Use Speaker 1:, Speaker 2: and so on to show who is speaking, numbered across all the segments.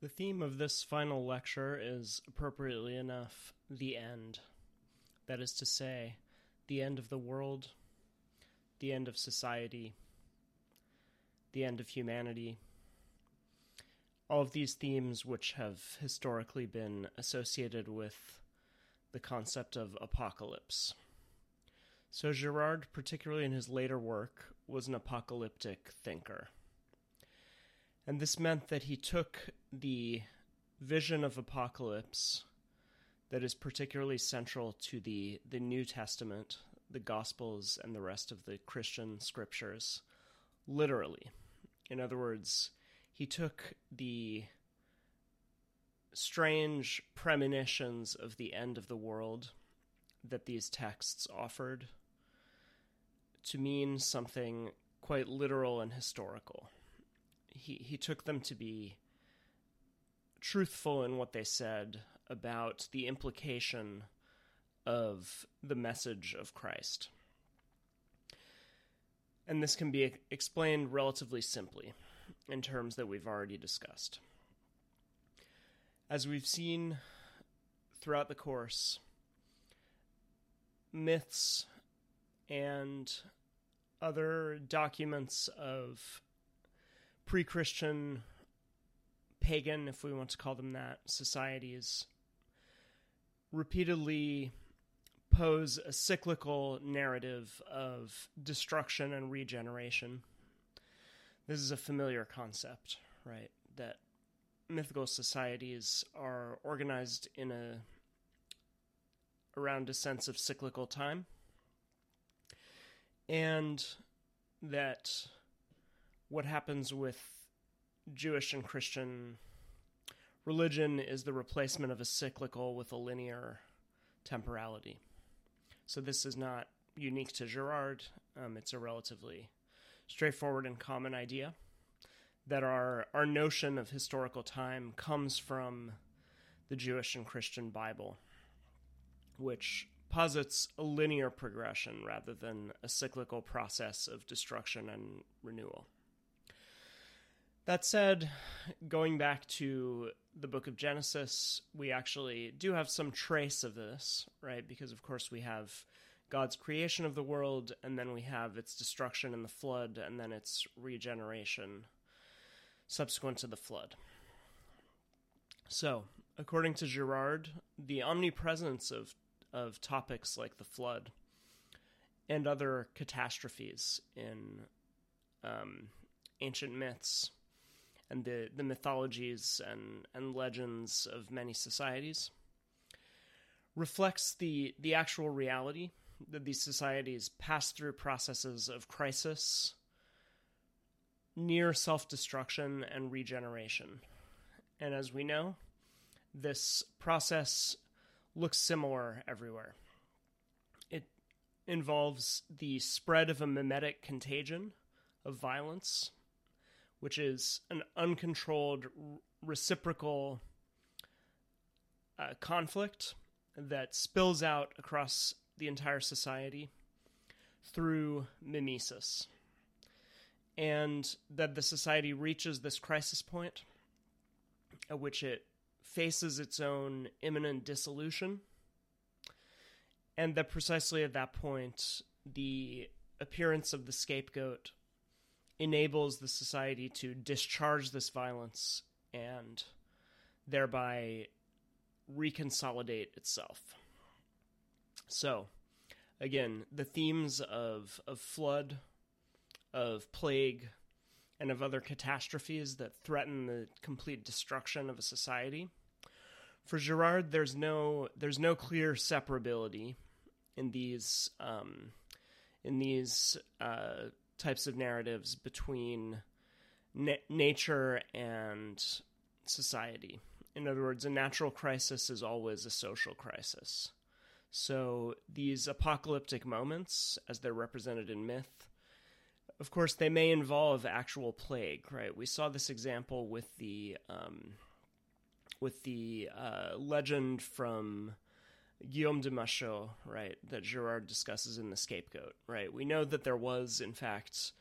Speaker 1: The theme of this final lecture is, appropriately enough, the end. That is to say, the end of the world, the end of society, the end of humanity. All of these themes, which have historically been associated with the concept of apocalypse. So, Girard, particularly in his later work, was an apocalyptic thinker. And this meant that he took the vision of apocalypse that is particularly central to the, the New Testament, the Gospels, and the rest of the Christian scriptures literally. In other words, he took the strange premonitions of the end of the world that these texts offered to mean something quite literal and historical he he took them to be truthful in what they said about the implication of the message of Christ. And this can be explained relatively simply in terms that we've already discussed. As we've seen throughout the course, myths and other documents of pre Christian, pagan, if we want to call them that, societies repeatedly pose a cyclical narrative of destruction and regeneration. This is a familiar concept, right? That mythical societies are organized in a around a sense of cyclical time and that what happens with Jewish and Christian religion is the replacement of a cyclical with a linear temporality. So this is not unique to Girard. Um, it's a relatively straightforward and common idea that our our notion of historical time comes from the Jewish and Christian Bible, which posits a linear progression rather than a cyclical process of destruction and renewal. That said, going back to the book of Genesis, we actually do have some trace of this, right? Because, of course, we have God's creation of the world, and then we have its destruction in the flood, and then its regeneration subsequent to the flood. So, according to Girard, the omnipresence of, of topics like the flood and other catastrophes in um, ancient myths and the, the mythologies and, and legends of many societies reflects the, the actual reality that these societies pass through processes of crisis, near self destruction, and regeneration. And as we know, this process looks similar everywhere. It involves the spread of a mimetic contagion of violence which is an uncontrolled reciprocal uh, conflict that spills out across the entire society through mimesis. And that the society reaches this crisis point at which it faces its own imminent dissolution. And that precisely at that point, the appearance of the scapegoat enables the society to discharge this violence and thereby reconsolidate itself. So, again, the themes of, of flood, of plague, and of other catastrophes that threaten the complete destruction of a society. For Girard, there's no there's no clear separability in these um, in these uh, types of narratives between na- nature and society. In other words, a natural crisis is always a social crisis. So these apocalyptic moments, as they're represented in myth, of course, they may involve actual plague. Right? We saw this example with the um, with the uh, legend from Guillaume de Machaut, right, that Girard discusses in The Scapegoat, right? We know that there was, in fact,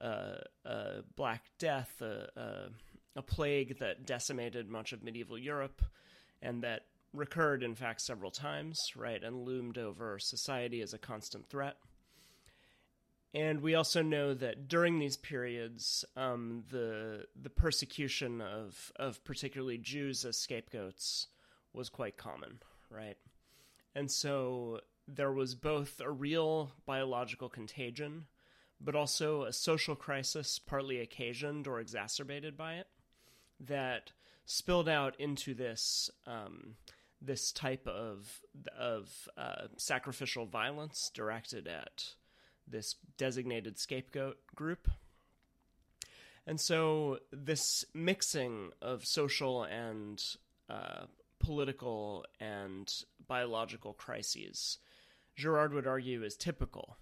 Speaker 1: uh, a Black Death, a, a, a plague that decimated much of medieval Europe and that recurred, in fact, several times, right, and loomed over society as a constant threat. And we also know that during these periods, um, the the persecution of of particularly Jews as scapegoats was quite common, right? And so there was both a real biological contagion, but also a social crisis, partly occasioned or exacerbated by it, that spilled out into this um, this type of of uh, sacrificial violence directed at this designated scapegoat group. And so, this mixing of social and uh, political and biological crises, Girard would argue, is typical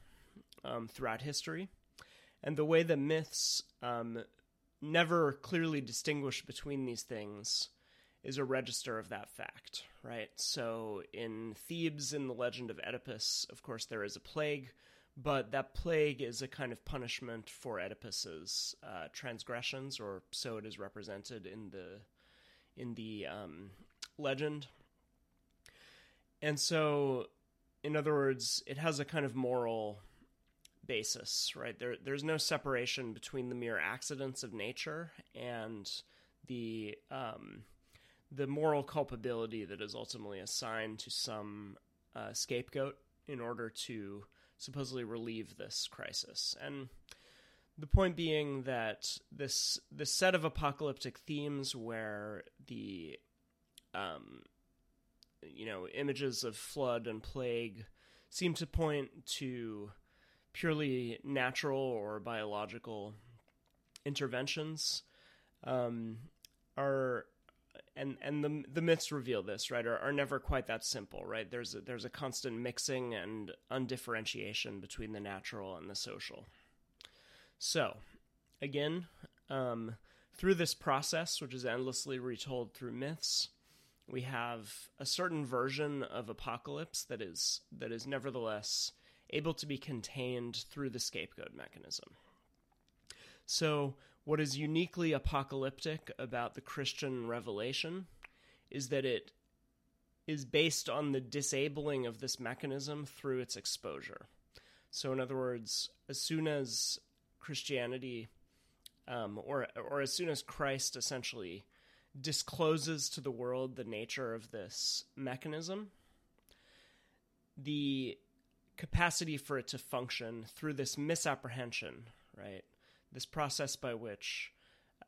Speaker 1: um, throughout history. And the way the myths um, never clearly distinguish between these things is a register of that fact, right? So in Thebes, in the legend of Oedipus, of course, there is a plague, but that plague is a kind of punishment for Oedipus's uh, transgressions, or so it is represented in the in the um, legend. And so, in other words, it has a kind of moral basis, right? There, there's no separation between the mere accidents of nature and the um, the moral culpability that is ultimately assigned to some uh, scapegoat in order to supposedly relieve this crisis. And the point being that this this set of apocalyptic themes where the um, you know images of flood and plague seem to point to purely natural or biological interventions. Um, are and and the the myths reveal this right are, are never quite that simple right? There's a, there's a constant mixing and undifferentiation between the natural and the social. So again um, through this process which is endlessly retold through myths we have a certain version of apocalypse that is that is nevertheless able to be contained through the scapegoat mechanism so what is uniquely apocalyptic about the Christian revelation is that it is based on the disabling of this mechanism through its exposure. So, in other words, as soon as Christianity, um, or or as soon as Christ essentially discloses to the world the nature of this mechanism, the capacity for it to function through this misapprehension, right, this process by which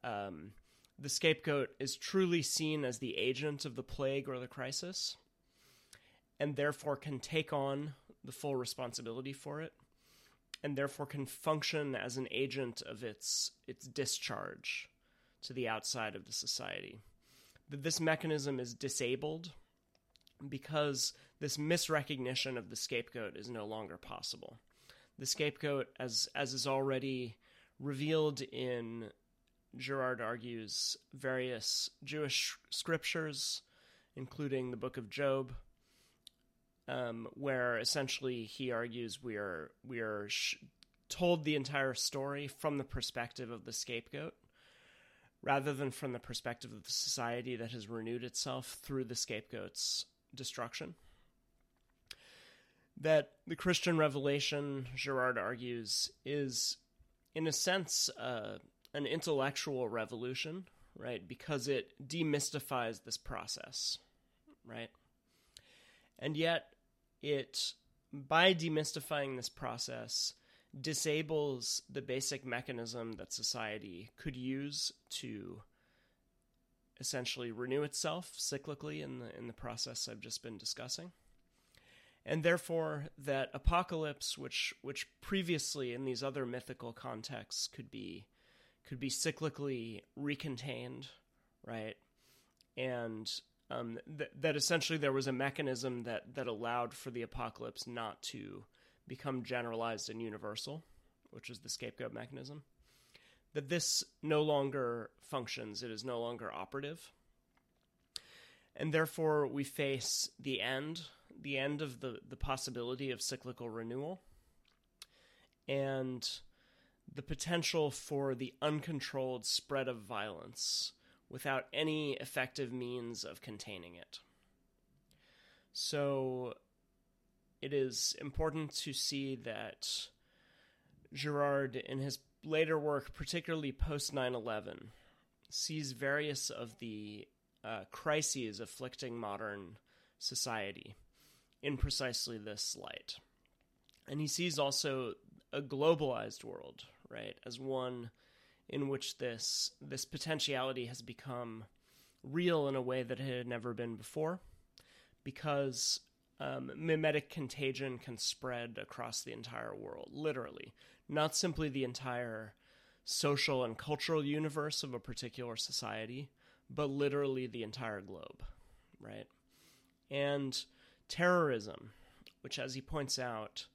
Speaker 1: um, the scapegoat is truly seen as the agent of the plague or the crisis, and therefore can take on the full responsibility for it, and therefore can function as an agent of its its discharge to the outside of the society. That this mechanism is disabled because this misrecognition of the scapegoat is no longer possible. The scapegoat, as as is already revealed in Girard argues various Jewish scriptures, including the book of Job, um, where essentially he argues we are we are sh- told the entire story from the perspective of the scapegoat, rather than from the perspective of the society that has renewed itself through the scapegoat's destruction. That the Christian revelation, Girard argues, is in a sense, uh, an intellectual revolution, right? Because it demystifies this process, right? And yet, it, by demystifying this process, disables the basic mechanism that society could use to essentially renew itself cyclically in the in the process I've just been discussing. And therefore that apocalypse which which previously in these other mythical contexts could be could be cyclically recontained right? And um, th- that essentially there was a mechanism that that allowed for the apocalypse not to become generalized and universal which is the scapegoat mechanism that this no longer functions it is no longer operative and therefore we face the end the end of the, the possibility of cyclical renewal. And the potential for the uncontrolled spread of violence without any effective means of containing it. So it is important to see that Girard, in his later work, particularly post 9 11, sees various of the uh, crises afflicting modern society in precisely this light. And he sees also a globalized world, right, as one in which this this potentiality has become real in a way that it had never been before, because um, mimetic contagion can spread across the entire world, literally, not simply the entire social and cultural universe of a particular society, but literally the entire globe, right? And terrorism, which, as he points out,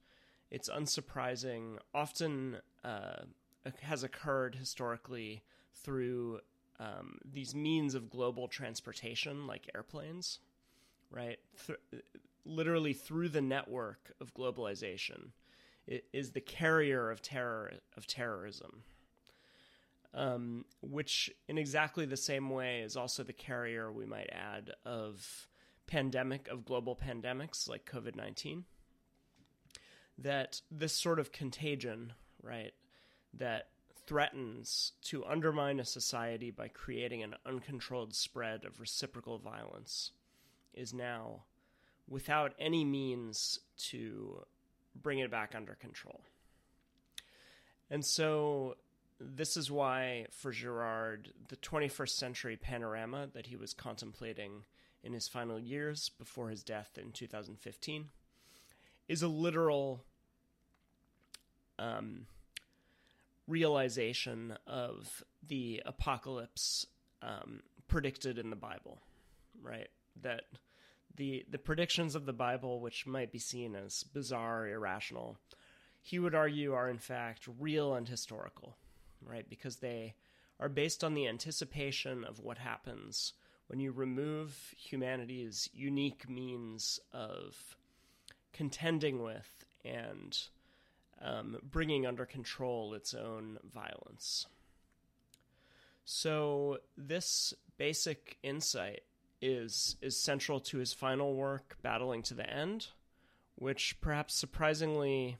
Speaker 1: it's unsurprising, often uh, has occurred historically through um, these means of global transportation, like airplanes, right? Th- literally through the network of globalization, it is the carrier of terror of terrorism. Um, which, in exactly the same way, is also the carrier we might add of pandemic of global pandemics like COVID nineteen. That this sort of contagion, right, that threatens to undermine a society by creating an uncontrolled spread of reciprocal violence, is now without any means to bring it back under control. And so, this is why, for Girard, the 21st century panorama that he was contemplating in his final years before his death in 2015 is a literal um, realization of the apocalypse um, predicted in the Bible, right? That the the predictions of the Bible, which might be seen as bizarre, irrational, he would argue are in fact real and historical, right? Because they are based on the anticipation of what happens when you remove humanity's unique means of contending with and um, bringing under control its own violence. So, this basic insight is is central to his final work, Battling to the End, which perhaps surprisingly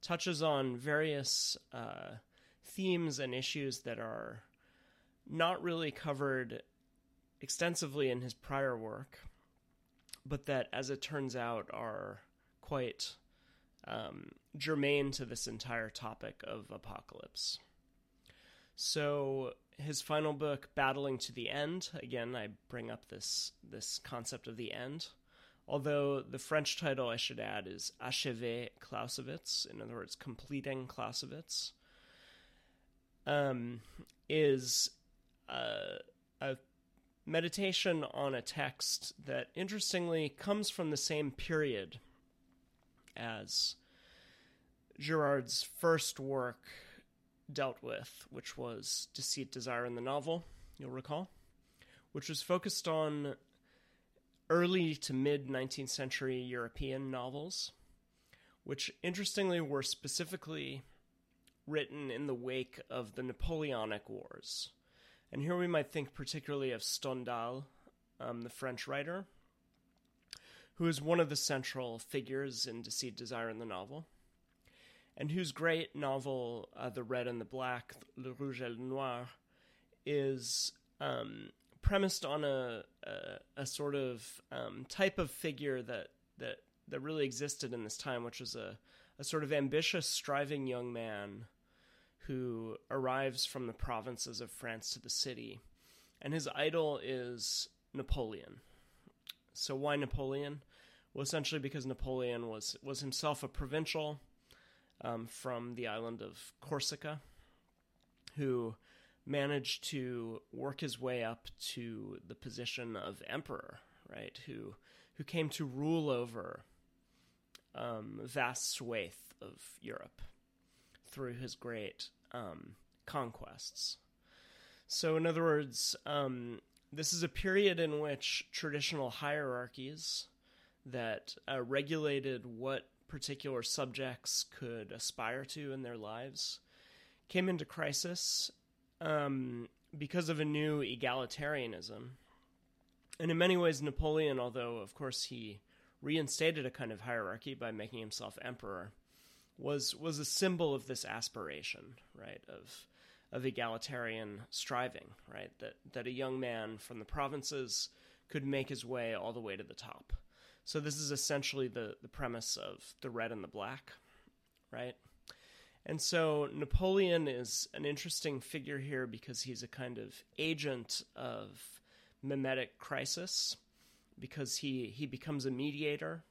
Speaker 1: touches on various uh, themes and issues that are not really covered extensively in his prior work, but that, as it turns out, are quite um, germane to this entire topic of apocalypse. So, his final book, Battling to the End, again, I bring up this, this concept of the end. Although the French title, I should add, is Achever Clausewitz, in other words, completing Clausewitz, um, is uh, a meditation on a text that interestingly comes from the same period as Girard's first work dealt with, which was Deceit, Desire, in the Novel, you'll recall, which was focused on early to mid 19th century European novels, which interestingly were specifically written in the wake of the Napoleonic Wars. And here we might think particularly of Stendhal, um, the French writer, who is one of the central figures in Deceit, Desire in the novel and whose great novel, uh, The Red and the Black, Le Rouge et le Noir, is um, premised on a, a, a sort of um, type of figure that, that, that really existed in this time, which was a, a sort of ambitious, striving young man who arrives from the provinces of France to the city. And his idol is Napoleon. So, why Napoleon? Well, essentially because Napoleon was, was himself a provincial um, from the island of Corsica, who managed to work his way up to the position of emperor, right? Who who came to rule over um, vast swathe of Europe through his great um, conquests. So, in other words, um, this is a period in which traditional hierarchies that uh, regulated what particular subjects could aspire to in their lives came into crisis um, because of a new egalitarianism. And in many ways, Napoleon, although of course he reinstated a kind of hierarchy by making himself emperor, was was a symbol of this aspiration, right, of of egalitarian striving, right, that that a young man from the provinces could make his way all the way to the top. So this is essentially the the premise of the red and the black, right? And so Napoleon is an interesting figure here because he's a kind of agent of mimetic crisis because he he becomes a mediator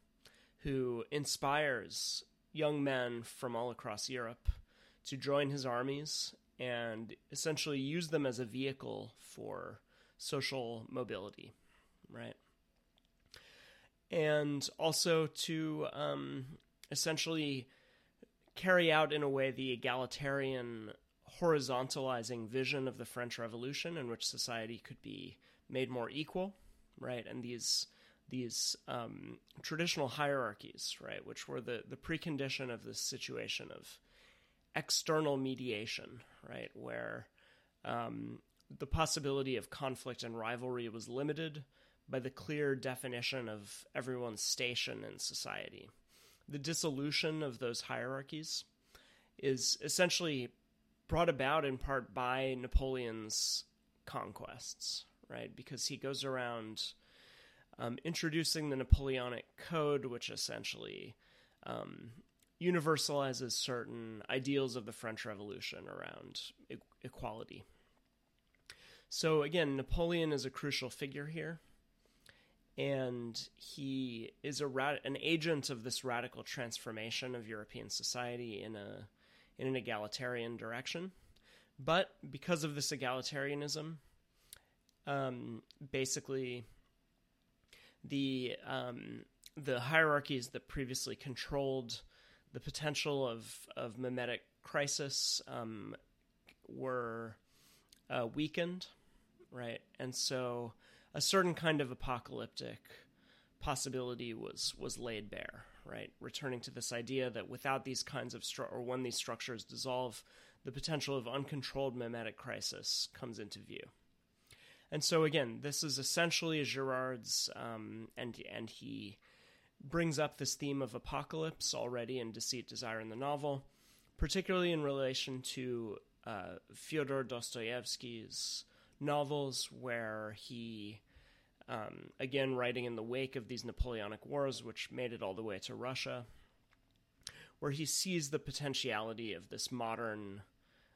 Speaker 1: who inspires young men from all across Europe to join his armies and essentially use them as a vehicle for social mobility, right? And also to um, essentially carry out in a way the egalitarian horizontalizing vision of the French Revolution in which society could be made more equal, right? And these these um, traditional hierarchies, right, which were the the precondition of this situation of external mediation, right, where um, the possibility of conflict and rivalry was limited by the clear definition of everyone's station in society the dissolution of those hierarchies is essentially brought about in part by Napoleon's conquests, right? Because he goes around um, introducing the Napoleonic Code, which essentially um, universalizes certain ideals of the French Revolution around e- equality. So, again, Napoleon is a crucial figure here and he is a an agent of this radical transformation of European society in a in an egalitarian direction. But because of this egalitarianism, um, basically the um, the hierarchies that previously controlled the potential of of mimetic crisis um, were uh, weakened, right? And so a certain kind of apocalyptic possibility was was laid bare, right? Returning to this idea that without these kinds of stru- or when these structures dissolve, the potential of uncontrolled mimetic crisis comes into view. And so again, this is essentially Girard's, um, and and he brings up this theme of apocalypse already in Deceit, Desire in the novel, particularly in relation to uh, Fyodor Dostoevsky's novels where he, um, again, writing in the wake of these Napoleonic Wars, which made it all the way to Russia, where he sees the potentiality of this modern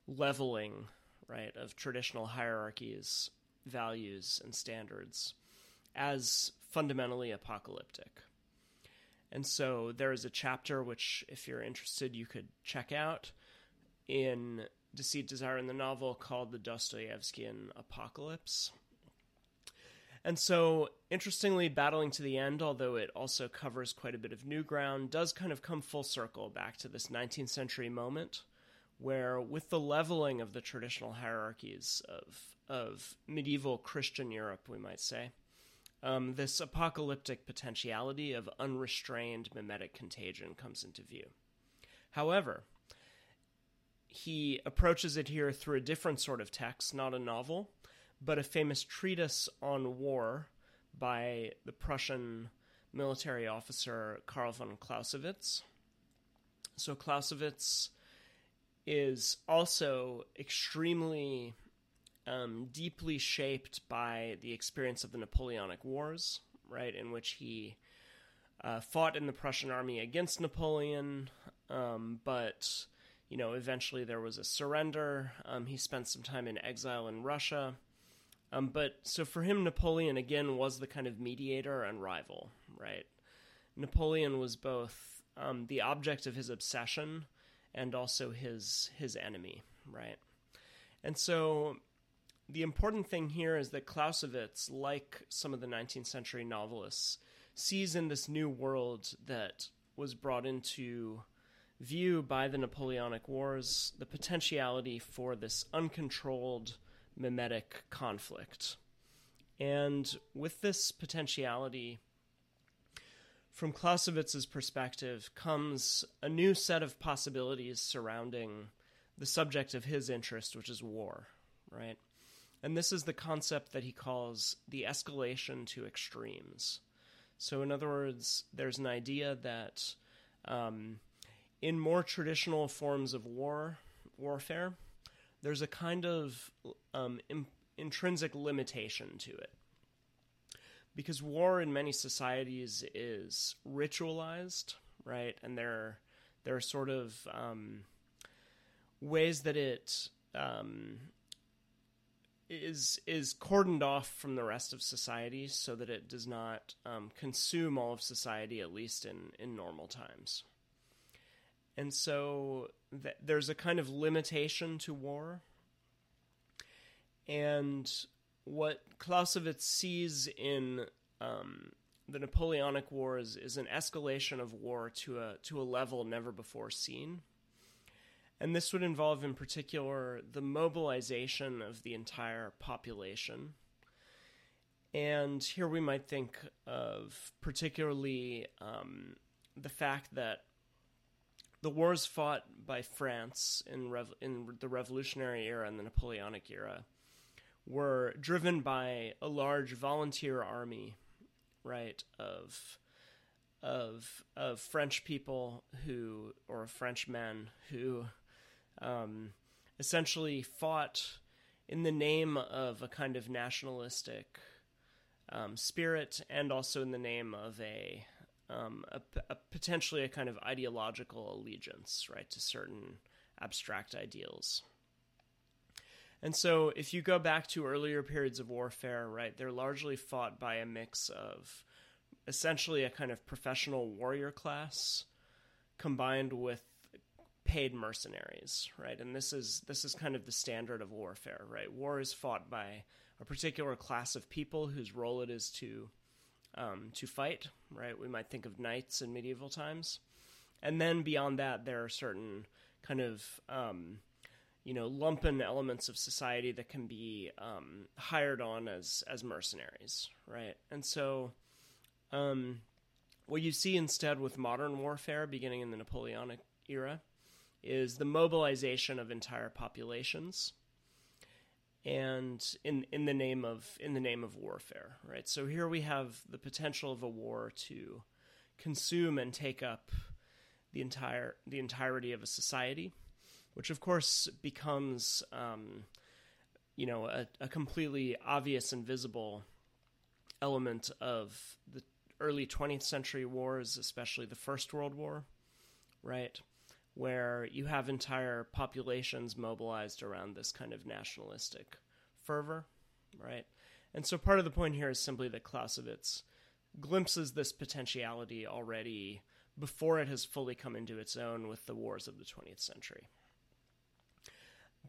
Speaker 1: leveling, right, of traditional hierarchies, values, and standards as fundamentally apocalyptic. And so there is a chapter which, if you're interested, you could check out in Deceit, Desire in the novel called The Dostoevskian Apocalypse. And so, interestingly, Battling to the End, although it also covers quite a bit of new ground, does kind of come full circle back to this 19th century moment where, with the leveling of the traditional hierarchies of, of medieval Christian Europe, we might say, um, this apocalyptic potentiality of unrestrained mimetic contagion comes into view. However, he approaches it here through a different sort of text, not a novel, but a famous treatise on war by the Prussian military officer Karl von Clausewitz. So Clausewitz is also extremely um, deeply shaped by the experience of the Napoleonic Wars, right, in which he uh, fought in the Prussian army against Napoleon, um, but you know, eventually there was a surrender. Um, he spent some time in exile in Russia. Um, but so for him, Napoleon again was the kind of mediator and rival, right? Napoleon was both um, the object of his obsession and also his his enemy, right? And so the important thing here is that Clausewitz, like some of the 19th century novelists, sees in this new world that was brought into view by the Napoleonic Wars the potentiality for this uncontrolled mimetic conflict. And with this potentiality, from Clausewitz's perspective, comes a new set of possibilities surrounding the subject of his interest, which is war, right? And this is the concept that he calls the escalation to extremes. So, in other words, there's an idea that um, in more traditional forms of war, warfare, there's a kind of um, in, intrinsic limitation to it. Because war in many societies is ritualized, right? And there, there are sort of um, ways that it um, is is cordoned off from the rest of society so that it does not um, consume all of society at least in in normal times and so th- there's a kind of limitation to war and what clausewitz sees in um, the napoleonic wars is an escalation of war to a to a level never before seen and this would involve, in particular, the mobilization of the entire population. And here we might think of particularly um, the fact that the wars fought by France in, rev- in the Revolutionary era and the Napoleonic era were driven by a large volunteer army, right, of of of French people who or French men who um, essentially fought in the name of a kind of nationalistic um, spirit and also in the name of a, um, a, a, potentially a kind of ideological allegiance, right, to certain abstract ideals. And so, if you go back to earlier periods of warfare, right, they're largely fought by a mix of essentially a kind of professional warrior class combined with paid mercenaries, right? And this is this is kind of the standard of warfare, right? War is fought by a particular class of people whose role it is to um, to fight, right? We might think of knights in medieval times, and then beyond that, there are certain kind of um, you know lumpen elements of society that can be um, hired on as as mercenaries, right? And so. Um, what you see instead with modern warfare beginning in the Napoleonic era is the mobilization of entire populations and in in the name of in the name of warfare right? So here we have the potential of a war to consume and take up the entire the entirety of a society which of course becomes um, you know a, a completely obvious and visible element of the early 20th century wars especially the first world war right where you have entire populations mobilized around this kind of nationalistic fervor, right? And so part of the point here is simply that Clausewitz glimpses this potentiality already before it has fully come into its own with the wars of the 20th century.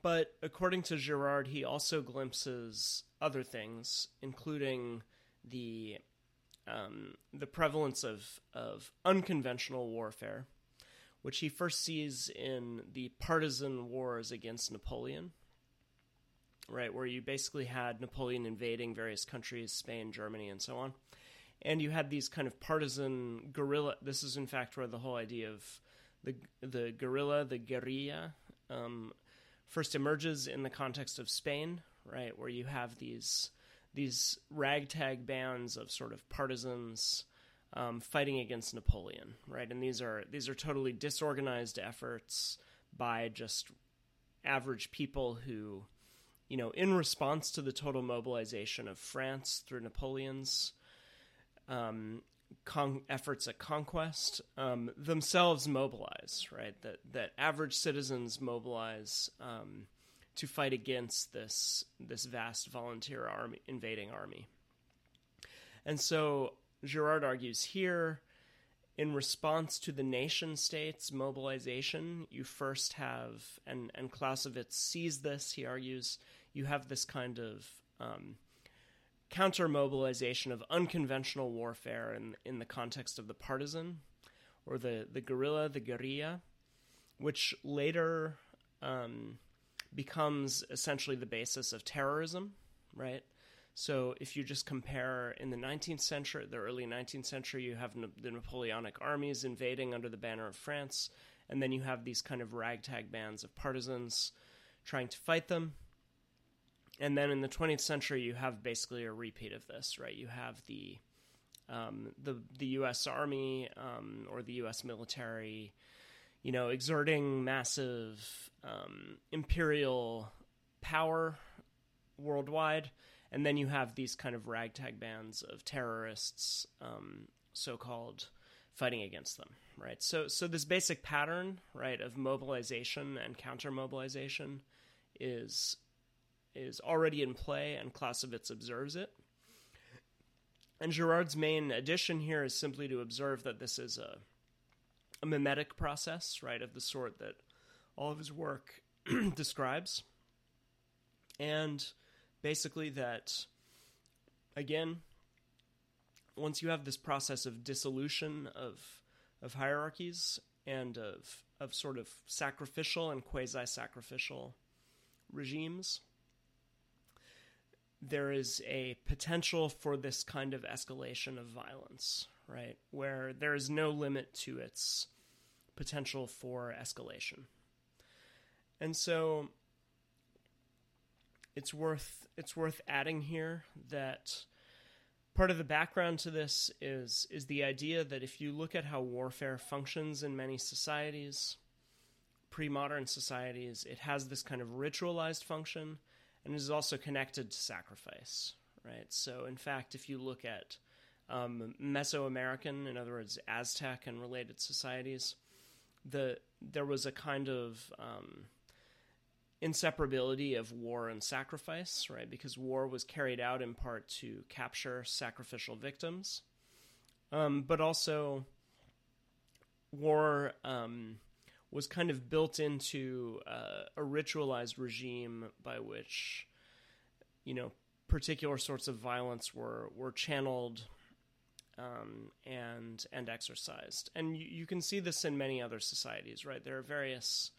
Speaker 1: But according to Girard, he also glimpses other things, including the um, the prevalence of of unconventional warfare, which he first sees in the partisan wars against Napoleon, right, where you basically had Napoleon invading various countries, Spain, Germany, and so on. And you had these kind of partisan guerrilla. This is, in fact, where the whole idea of the the guerrilla, the guerrilla, um, first emerges in the context of Spain, right, where you have these these ragtag bands of sort of partisans um, fighting against Napoleon, right? And these are these are totally disorganized efforts by just average people who, you know, in response to the total mobilization of France through Napoleon's um, con- efforts at conquest, um, themselves mobilize, right? That that average citizens mobilize um, to fight against this this vast volunteer army invading army. And so Girard argues here, in response to the nation state's mobilization, you first have, and, and Clausewitz sees this, he argues, you have this kind of um, counter mobilization of unconventional warfare in, in the context of the partisan or the, the guerrilla, the guerrilla, which later um, becomes essentially the basis of terrorism, right? So if you just compare in the 19th century, the early 19th century, you have the Napoleonic armies invading under the banner of France, and then you have these kind of ragtag bands of partisans trying to fight them. And then in the 20th century, you have basically a repeat of this, right? You have the um, the the U.S. Army um, or the U.S. military, you know, exerting massive um, imperial power worldwide, and then you have these kind of ragtag bands of terrorists, um, so-called, fighting against them, right? So, so this basic pattern, right, of mobilization and counter mobilization is is already in play, and Clausewitz observes it. And Girard's main addition here is simply to observe that this is a, a mimetic process, right, of the sort that all of his work describes. And basically, that, again, once you have this process of dissolution of, of hierarchies and of, of sort of sacrificial and quasi sacrificial regimes, there is a potential for this kind of escalation of violence, right? Where there is no limit to its potential for escalation. And so it's worth it's worth adding here that part of the background to this is is the idea that if you look at how warfare functions in many societies, pre-modern societies, it has this kind of ritualized function and is also connected to sacrifice, right? So, in fact, if you look at um, Mesoamerican, in other words, Aztec and related societies, the there was a kind of um, inseparability of war and sacrifice, right? Because war was carried out in part to capture sacrificial victims, um, but also war um, was kind of built into uh, a ritualized regime by which, you know, particular sorts of violence were were channeled um, and and exercised. And you, you, can see this in many other societies, right? There are various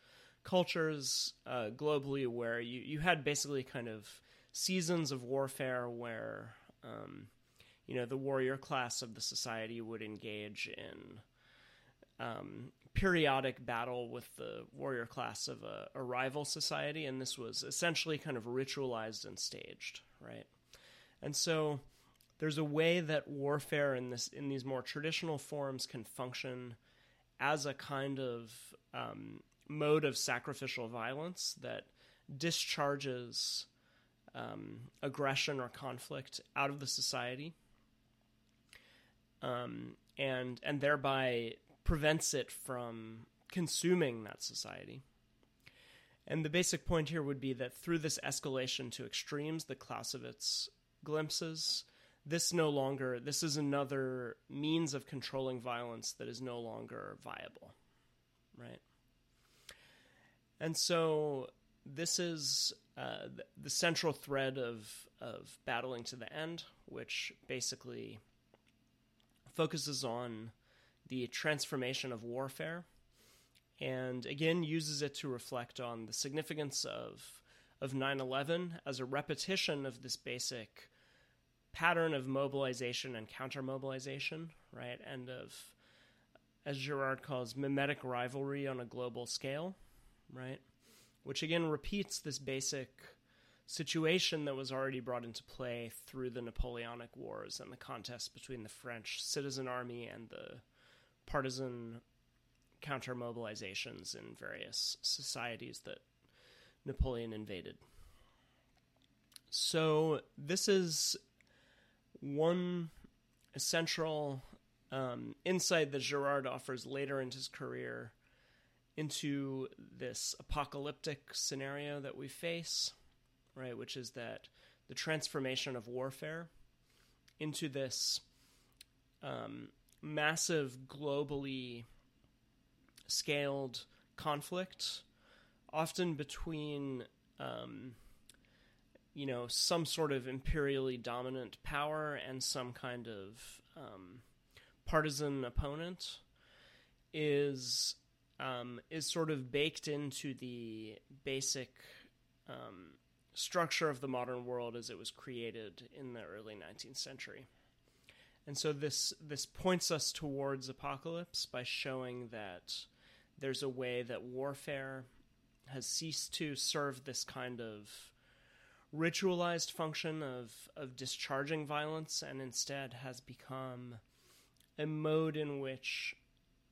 Speaker 1: cultures uh, globally where you, you had basically kind of seasons of warfare where um, you know the warrior class of the society would engage in um, periodic battle with the warrior class of a, a, rival society, and this was essentially kind of ritualized and staged, right? And so there's a way that warfare in this in these more traditional forms can function as a kind of um, mode of sacrificial violence that discharges um, aggression or conflict out of the society, um, and and thereby prevents it from consuming that society. And the basic point here would be that through this escalation to extremes that Clausewitz glimpses, this no longer this is another means of controlling violence that is no longer viable. Right? And so this is uh, the central thread of of battling to the end, which basically focuses on the transformation of warfare, and again uses it to reflect on the significance of of 9/11 as a repetition of this basic pattern of mobilization and counter mobilization, right? And of as Girard calls mimetic rivalry on a global scale, right? Which again repeats this basic situation that was already brought into play through the Napoleonic Wars and the contest between the French citizen army and the partisan counter mobilizations in various societies that Napoleon invaded. So, this is one essential um, insight that Girard offers later in his career into this apocalyptic scenario that we face, right? Which is that the transformation of warfare into this um, massive, globally scaled conflict, often between, um, you know, some sort of imperially dominant power and some kind of um, partisan opponent, is um, is sort of baked into the basic um, structure of the modern world as it was created in the early 19th century. And so this this points us towards apocalypse by showing that there's a way that warfare has ceased to serve this kind of ritualized function of, of discharging violence and instead has become a mode in which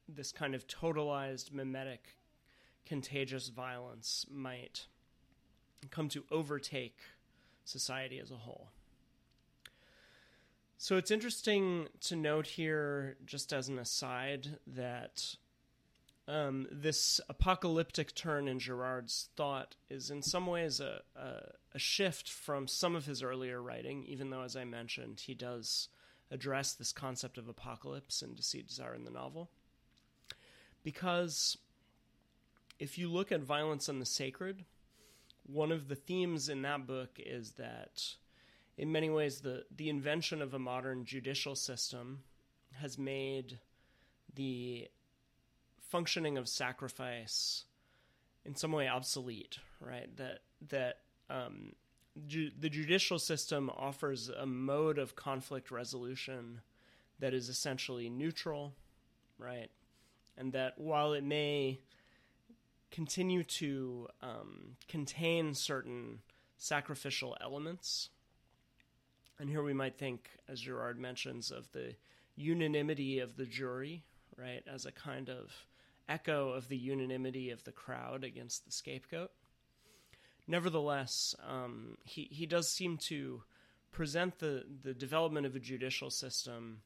Speaker 1: this kind of totalized mimetic contagious violence might come to overtake society as a whole. So it's interesting to note here, just as an aside, that um, this apocalyptic turn in Girard's thought is in some ways a, a, a, shift from some of his earlier writing, even though, as I mentioned, he does address this concept of apocalypse in Deceit, Desire in the novel. Because if you look at violence and the sacred, one of the themes in that book is that in many ways the, the invention of a modern judicial system has made the functioning of sacrifice in some way obsolete, right? That that um, ju- the judicial system offers a mode of conflict resolution that is essentially neutral, right? And that while it may continue to um, contain certain sacrificial elements. And here we might think, as Girard mentions, of the unanimity of the jury, right, as a kind of echo of the unanimity of the crowd against the scapegoat. Nevertheless, um, he, he does seem to present the, the development of a judicial system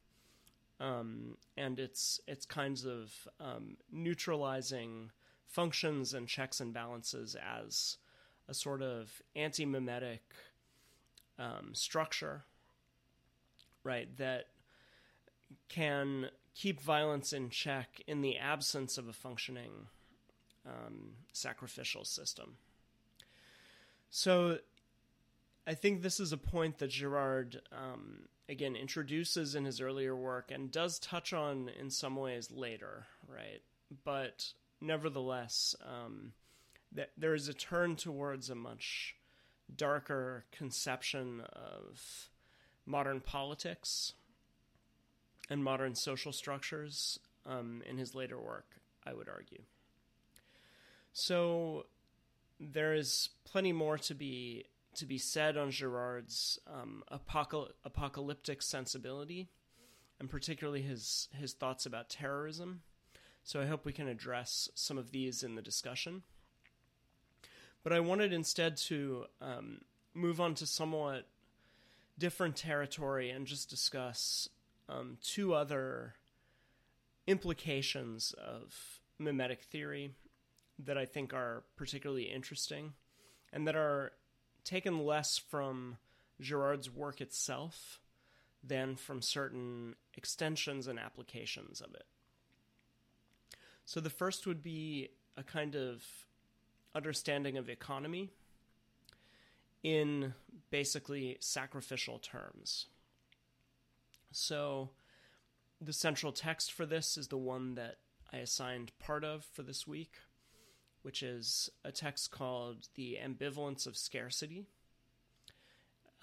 Speaker 1: um, and its its kinds of um, neutralizing functions and checks and balances as a sort of anti mimetic um, structure, right, that can keep violence in check in the absence of a functioning um, sacrificial system. So I think this is a point that Girard, um, again, introduces in his earlier work and does touch on in some ways later, right? But nevertheless, um, that there is a turn towards a much darker conception of modern politics and modern social structures um, in his later work, I would argue. So there is plenty more to be to be said on Girard's um, apocal- apocalyptic sensibility, and particularly his his thoughts about terrorism. So I hope we can address some of these in the discussion. But I wanted instead to um, move on to somewhat different territory and just discuss um, two other implications of mimetic theory that I think are particularly interesting and that are taken less from Girard's work itself than from certain extensions and applications of it. So the first would be a kind of understanding of economy in basically sacrificial terms. So the central text for this is the one that I assigned part of for this week, which is a text called The Ambivalence of Scarcity,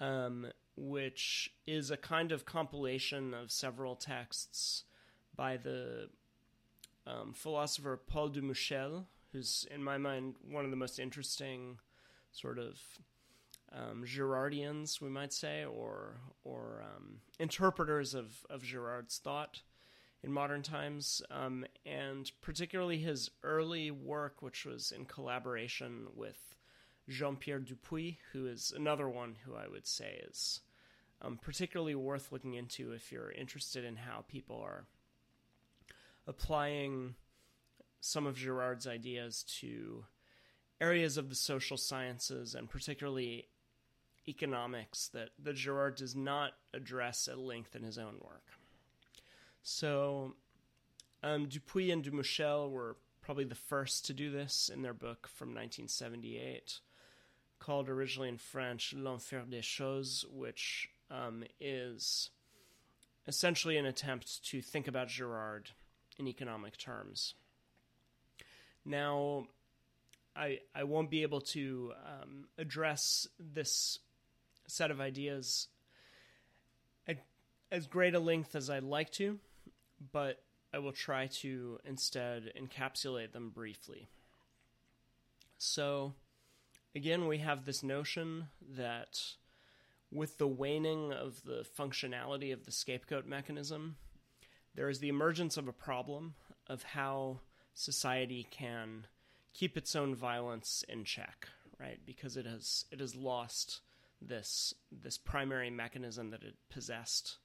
Speaker 1: um, which is a kind of compilation of several texts by the um, philosopher Paul Dumouchel, who's in my mind one of the most interesting sort of um, Girardians, we might say, or or um, interpreters of of Girard's thought in modern times, um, and particularly his early work, which was in collaboration with Jean Pierre Dupuy, who is another one who I would say is um, particularly worth looking into if you're interested in how people are applying some of Girard's ideas to areas of the social sciences and particularly economics that, that Girard does not address at length in his own work. So, um, Dupuy and Dumouchel were probably the first to do this in their book from 1978, called originally in French L'Enfer des Choses, which um, is essentially an attempt to think about Girard in economic terms. Now, I I won't be able to um, address this set of ideas at as great a length as I'd like to, but I will try to instead encapsulate them briefly. So, again, we have this notion that with the waning of the functionality of the scapegoat mechanism, there is the emergence of a problem of how society can keep its own violence in check, right? Because it has it has lost this this primary mechanism that it possessed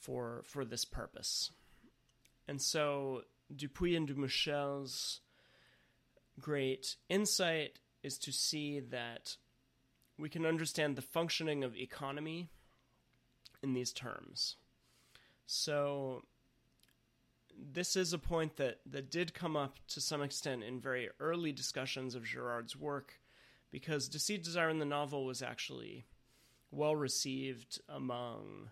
Speaker 1: for for this purpose. And so Dupuy and Dumouchel's great insight is to see that we can understand the functioning of economy in these terms. So this is a point that, that did come up to some extent in very early discussions of Girard's work, because Deceit, Desire in the novel was actually well received among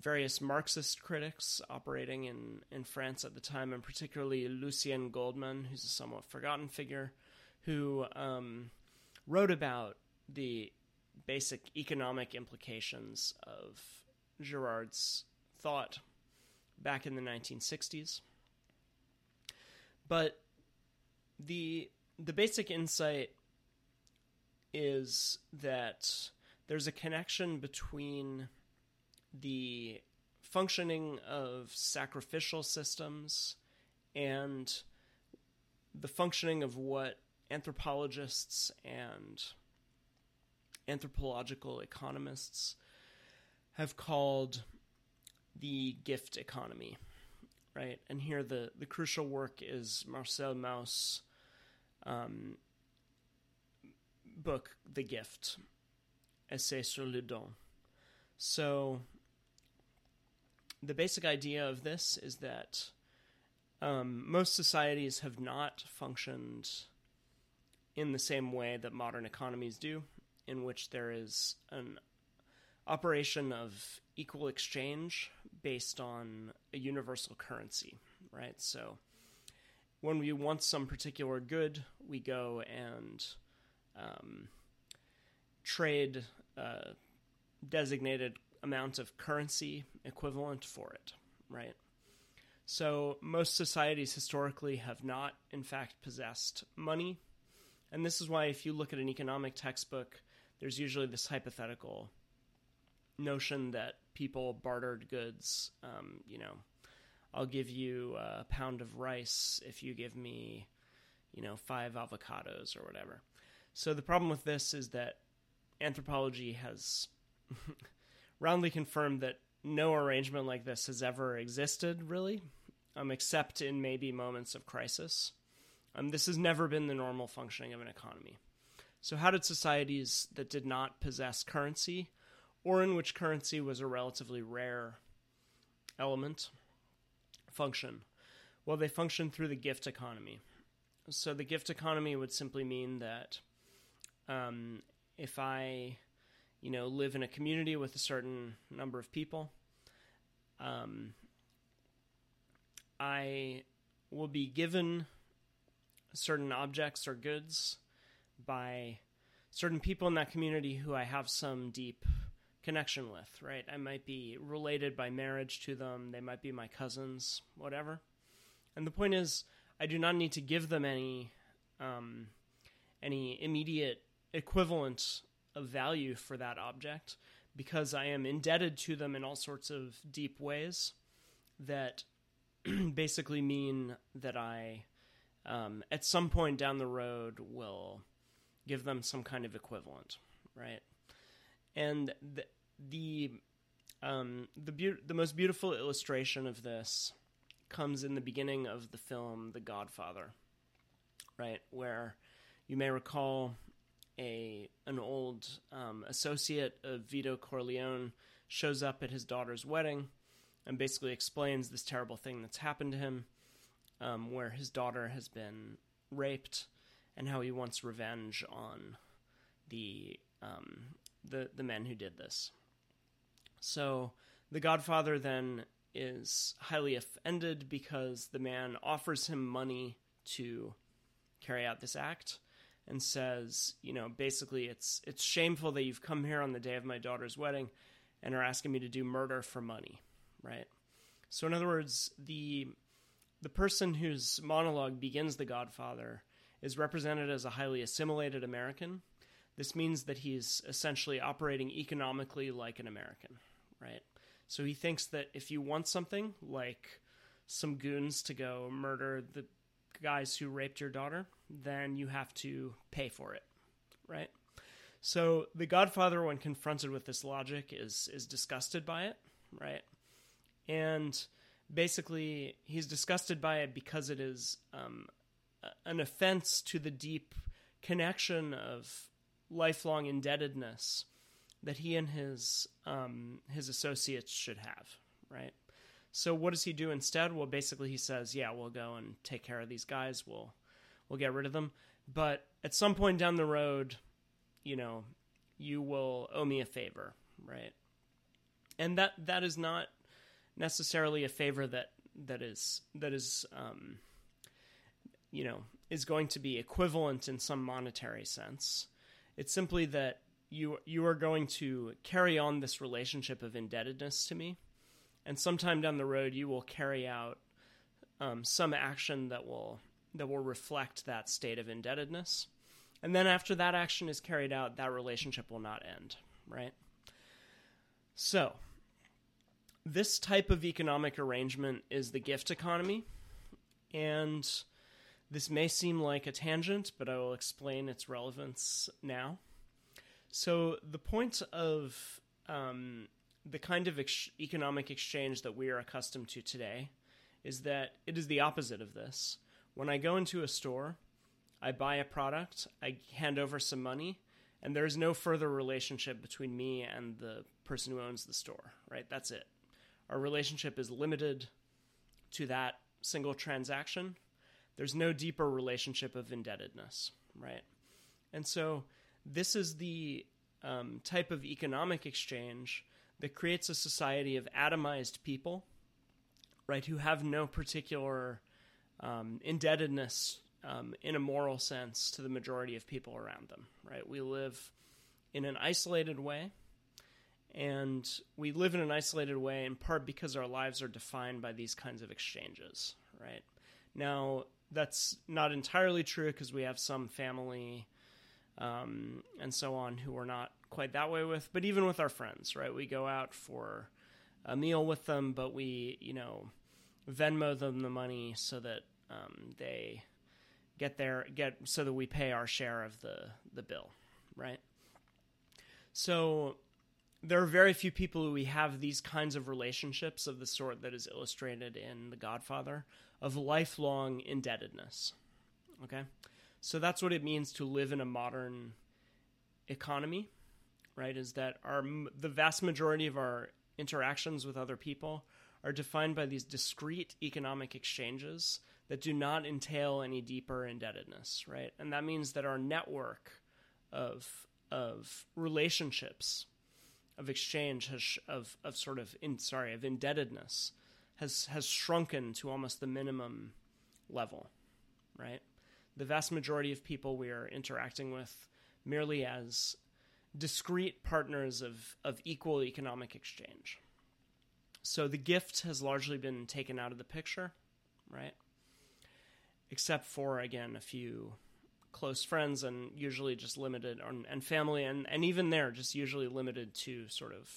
Speaker 1: various Marxist critics operating in, in France at the time, and particularly Lucien Goldmann, who's a somewhat forgotten figure, who um, wrote about the basic economic implications of Girard's thought back in the 1960s. But the the basic insight is that there's a connection between the functioning of sacrificial systems and the functioning of what anthropologists and anthropological economists have called the gift economy, right? And here the, the crucial work is Marcel Mauss' um, book, The Gift, Essai sur le don. So the basic idea of this is that um, most societies have not functioned in the same way that modern economies do, in which there is an operation of equal exchange based on a universal currency, right? So when we want some particular good, we go and um, trade a designated amount of currency equivalent for it, right? So most societies historically have not, in fact, possessed money. And this is why, if you look at an economic textbook, there's usually this hypothetical notion that people bartered goods. Um, you know, I'll give you a pound of rice if you give me, you know, five avocados or whatever. So the problem with this is that anthropology has roundly confirmed that no arrangement like this has ever existed, really, um, except in maybe moments of crisis. Um, this has never been the normal functioning of an economy. So, how did societies that did not possess currency, or in which currency was a relatively rare element, function? Well, they functioned through the gift economy. So, the gift economy would simply mean that um, if I, you know, live in a community with a certain number of people, um, I will be given certain objects or goods by certain people in that community who I have some deep connection with, right? I might be related by marriage to them, they might be my cousins, whatever. And the point is, I do not need to give them any um, any immediate equivalent of value for that object because I am indebted to them in all sorts of deep ways that basically mean that I, um, at some point down the road, will give them some kind of equivalent, right? And the the um, the be- the most beautiful illustration of this comes in the beginning of the film The Godfather, right, where you may recall a an old um, associate of Vito Corleone shows up at his daughter's wedding and basically explains this terrible thing that's happened to him, um, where his daughter has been raped and how he wants revenge on the um, the the men who did this. So the Godfather then is highly offended because the man offers him money to carry out this act and says, you know, basically it's it's shameful that you've come here on the day of my daughter's wedding and are asking me to do murder for money, right? So, in other words, the the person whose monologue begins The Godfather is represented as a highly assimilated American. This means that he's essentially operating economically like an American, right? So he thinks that if you want something like some goons to go murder the guys who raped your daughter, then you have to pay for it, right? So the Godfather, when confronted with this logic, is is disgusted by it, right? And basically, he's disgusted by it because it is um, an offense to the deep connection of lifelong indebtedness that he and his um, his associates should have, right? So what does he do instead? Well, basically he says, "Yeah, we'll go and take care of these guys. We'll we'll get rid of them." But at some point down the road, you know, you will owe me a favor, right? And that that is not necessarily a favor that that is that is um, you know is going to be equivalent in some monetary sense. It's simply that you you are going to carry on this relationship of indebtedness to me, and sometime down the road you will carry out um, some action that will that will reflect that state of indebtedness, and then after that action is carried out, that relationship will not end, right? So, this type of economic arrangement is the gift economy, and this may seem like a tangent, but I will explain its relevance now. So the point of um, the kind of ex- economic exchange that we are accustomed to today is that it is the opposite of this. When I go into a store, I buy a product, I hand over some money, and there is no further relationship between me and the person who owns the store, right? That's it. Our relationship is limited to that single transaction. There's no deeper relationship of indebtedness, right? And so this is the um, type of economic exchange that creates a society of atomized people, right, who have no particular um, indebtedness um, in a moral sense to the majority of people around them, right? We live in an isolated way, and we live in an isolated way in part because our lives are defined by these kinds of exchanges, right? Now, that's not entirely true because we have some family um, and so on who we're not quite that way with. But even with our friends, right? We go out for a meal with them, but we, you know, Venmo them the money so that um, they get their get so that we pay our share of the the bill, right? So there are very few people who we have these kinds of relationships of the sort that is illustrated in The Godfather of lifelong indebtedness. Okay? So that's what it means to live in a modern economy, right? Is that our the vast majority of our interactions with other people are defined by these discrete economic exchanges that do not entail any deeper indebtedness, right? And that means that our network of of relationships of exchange has of of sort of in sorry of indebtedness has has shrunken to almost the minimum level, right? the vast majority of people we are interacting with merely as discrete partners of, of equal economic exchange. So the gift has largely been taken out of the picture, right? Except for, again, a few close friends and usually just limited, on, and family, and, and even there, just usually limited to sort of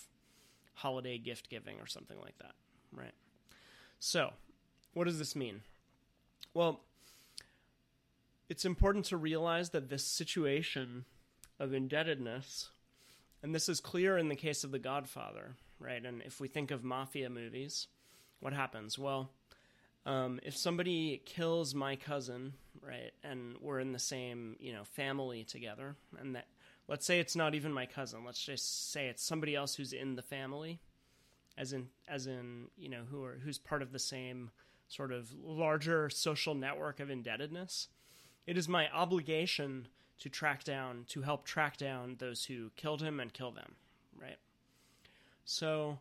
Speaker 1: holiday gift giving or something like that, right? So, what does this mean? Well, it's important to realize that this situation of indebtedness, and this is clear in the case of The Godfather, right? And if we think of mafia movies, what happens? Well, um, if somebody kills my cousin, right, and we're in the same, you know, family together, and that, let's say it's not even my cousin, let's just say it's somebody else who's in the family, as in, as in, you know, who are who's part of the same sort of larger social network of indebtedness it is my obligation to track down, to help track down those who killed him and kill them, right? So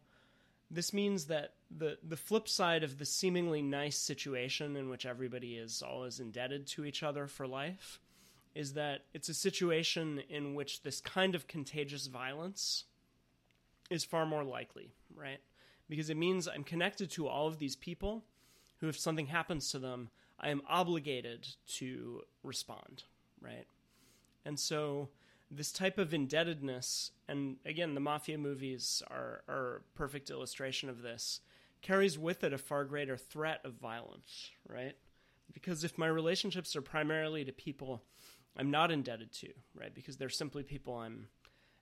Speaker 1: this means that the the flip side of the seemingly nice situation in which everybody is always indebted to each other for life is that it's a situation in which this kind of contagious violence is far more likely, right? because it means I'm connected to all of these people who, if something happens to them, I am obligated to respond, right? And so this type of indebtedness, and again, the mafia movies are, are a perfect illustration of this, carries with it a far greater threat of violence, right? Because if my relationships are primarily to people I'm not indebted to, right? Because they're simply people I'm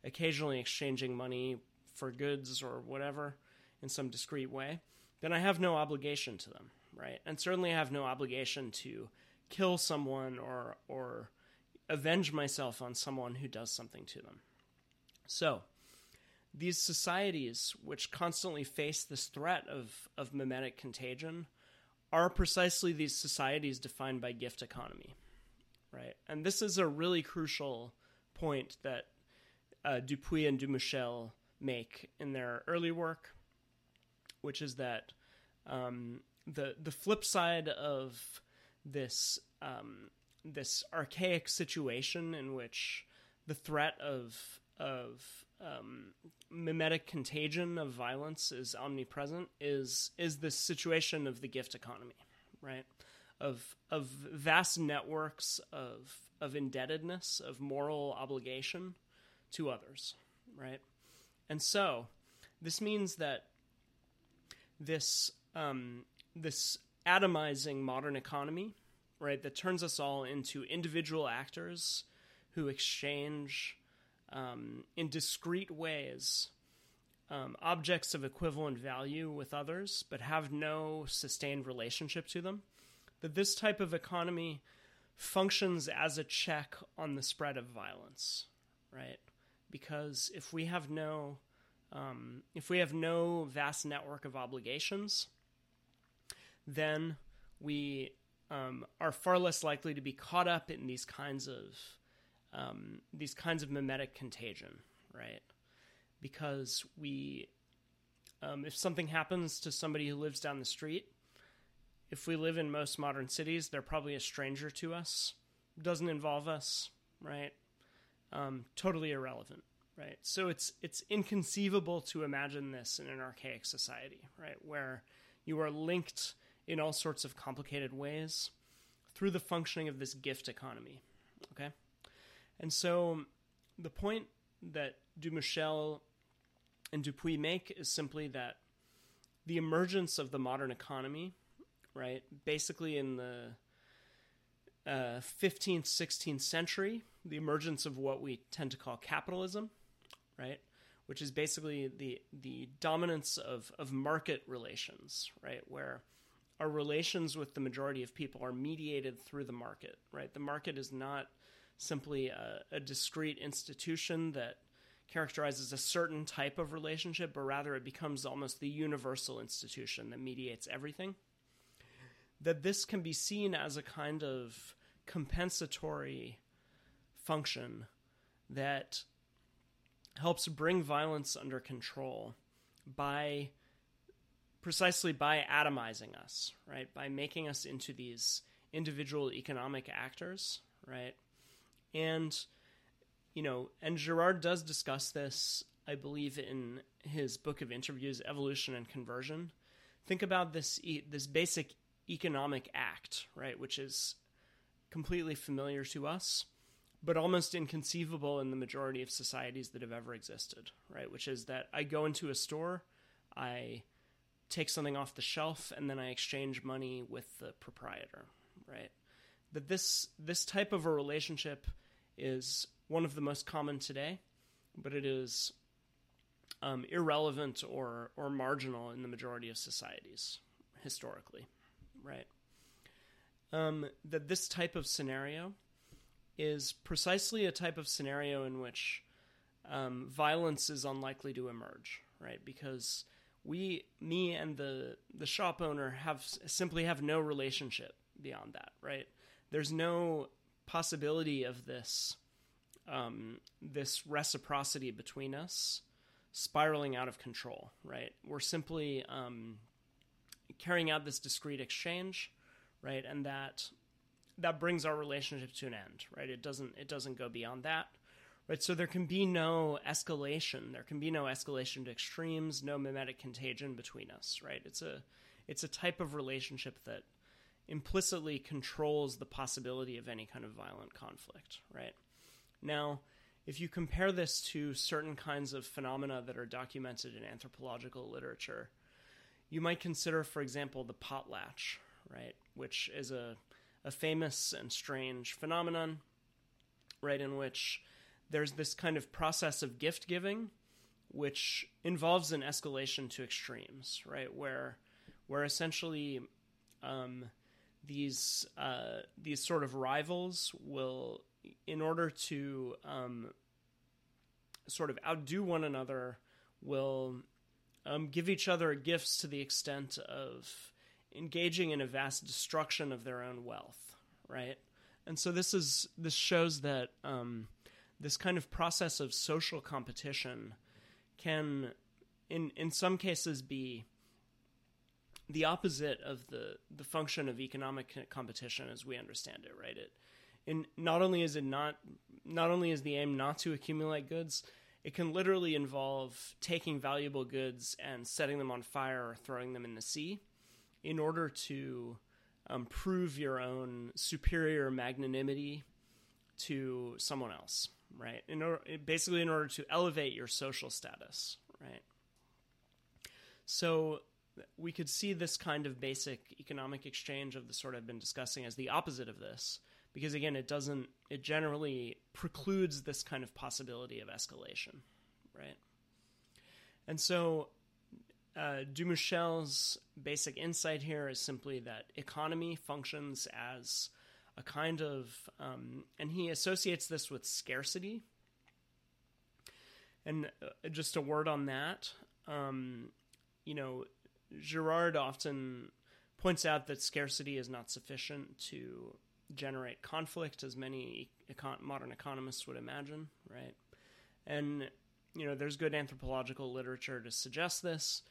Speaker 1: occasionally exchanging money for goods or whatever in some discreet way, then I have no obligation to them, right? And certainly I have no obligation to kill someone or or avenge myself on someone who does something to them. So, these societies which constantly face this threat of, of mimetic contagion are precisely these societies defined by gift economy, right? And this is a really crucial point that uh, Dupuy and Dumouchel make in their early work, which is that um, the the flip side of this um, this archaic situation in which the threat of of um, mimetic contagion of violence is omnipresent is is this situation of the gift economy, right? Of of vast networks of of indebtedness, of moral obligation to others, right? And so this means that this um, this atomizing modern economy, right, that turns us all into individual actors who exchange um, in discrete ways um, objects of equivalent value with others, but have no sustained relationship to them. That this type of economy functions as a check on the spread of violence, right? Because if we have no um, if we have no vast network of obligations, then we um, are far less likely to be caught up in these kinds of um, these kinds of mimetic contagion, right? Because we, um, if something happens to somebody who lives down the street, if we live in most modern cities, they're probably a stranger to us. Doesn't involve us, right? Um, totally irrelevant, right? So it's it's inconceivable to imagine this in an archaic society, right, where you are linked in all sorts of complicated ways through the functioning of this gift economy. Okay? And so the point that Dumouchel and Dupuy make is simply that the emergence of the modern economy, right, basically in the uh, 15th, 16th century, the emergence of what we tend to call capitalism, right, which is basically the the dominance of, of market relations, right, where our relations with the majority of people are mediated through the market, right? The market is not simply a, a discrete institution that characterizes a certain type of relationship, but rather it becomes almost the universal institution that mediates everything. That this can be seen as a kind of compensatory function that helps bring violence under control by precisely by atomizing us, right? By making us into these individual economic actors, right? And you know, and Girard does discuss this, I believe, in his book of interviews, Evolution and Conversion. Think about this this basic economic act, right, which is completely familiar to us, but almost inconceivable in the majority of societies that have ever existed, right? Which is that I go into a store, I take something off the shelf, and then I exchange money with the proprietor, right? That this this type of a relationship is one of the most common today, but it is um, irrelevant or or marginal in the majority of societies historically, right? Um, that this type of scenario is precisely a type of scenario in which um, violence is unlikely to emerge, right? Because we, me and the the shop owner have simply have no relationship beyond that, right? There's no possibility of this um, this reciprocity between us spiraling out of control, right? We're simply um, carrying out this discrete exchange, right? And that that brings our relationship to an end, right? It doesn't it doesn't go beyond that, right? So there can be no escalation. There can be no escalation to extremes, no mimetic contagion between us, right? It's a it's a type of relationship that implicitly controls the possibility of any kind of violent conflict, right? Now, if you compare this to certain kinds of phenomena that are documented in anthropological literature, you might consider, for example, the potlatch, right, which is a, a famous and strange phenomenon, right, in which there's this kind of process of gift giving, which involves an escalation to extremes, right, where where essentially um, these uh, these sort of rivals will, in order to um, sort of outdo one another, will um, give each other gifts to the extent of engaging in a vast destruction of their own wealth, right? And so this is this shows that um, this kind of process of social competition can, in in some cases, be the opposite of the the function of economic competition as we understand it, right? It and not only is it not not only is the aim not to accumulate goods, it can literally involve taking valuable goods and setting them on fire or throwing them in the sea in order to um, prove your own superior magnanimity to someone else, right? In order, basically, in order to elevate your social status, right? So we could see this kind of basic economic exchange of the sort I've been discussing as the opposite of this, because again, it doesn't, it generally precludes this kind of possibility of escalation, right? And so, uh, basic insight here is simply that economy functions as a kind of, um, and he associates this with scarcity. And uh, just a word on that, um, you know, Girard often points out that scarcity is not sufficient to generate conflict, as many econ- modern economists would imagine, right? And you know, there's good anthropological literature to suggest this,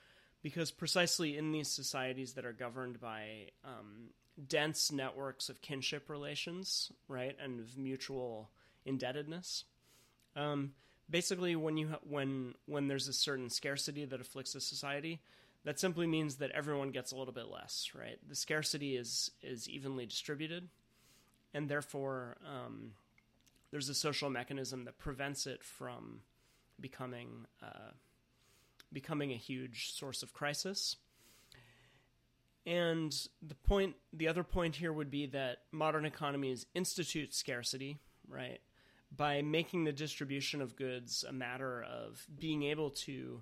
Speaker 1: because precisely in these societies that are governed by um, dense networks of kinship relations, right, and of mutual indebtedness. Um, basically, when you ha- when when there's a certain scarcity that afflicts a society, that simply means that everyone gets a little bit less, right? The scarcity is is evenly distributed, and therefore um, there's a social mechanism that prevents it from becoming uh, becoming a huge source of crisis. And the point, the other point here would be that modern economies institute scarcity, right, by making the distribution of goods a matter of being able to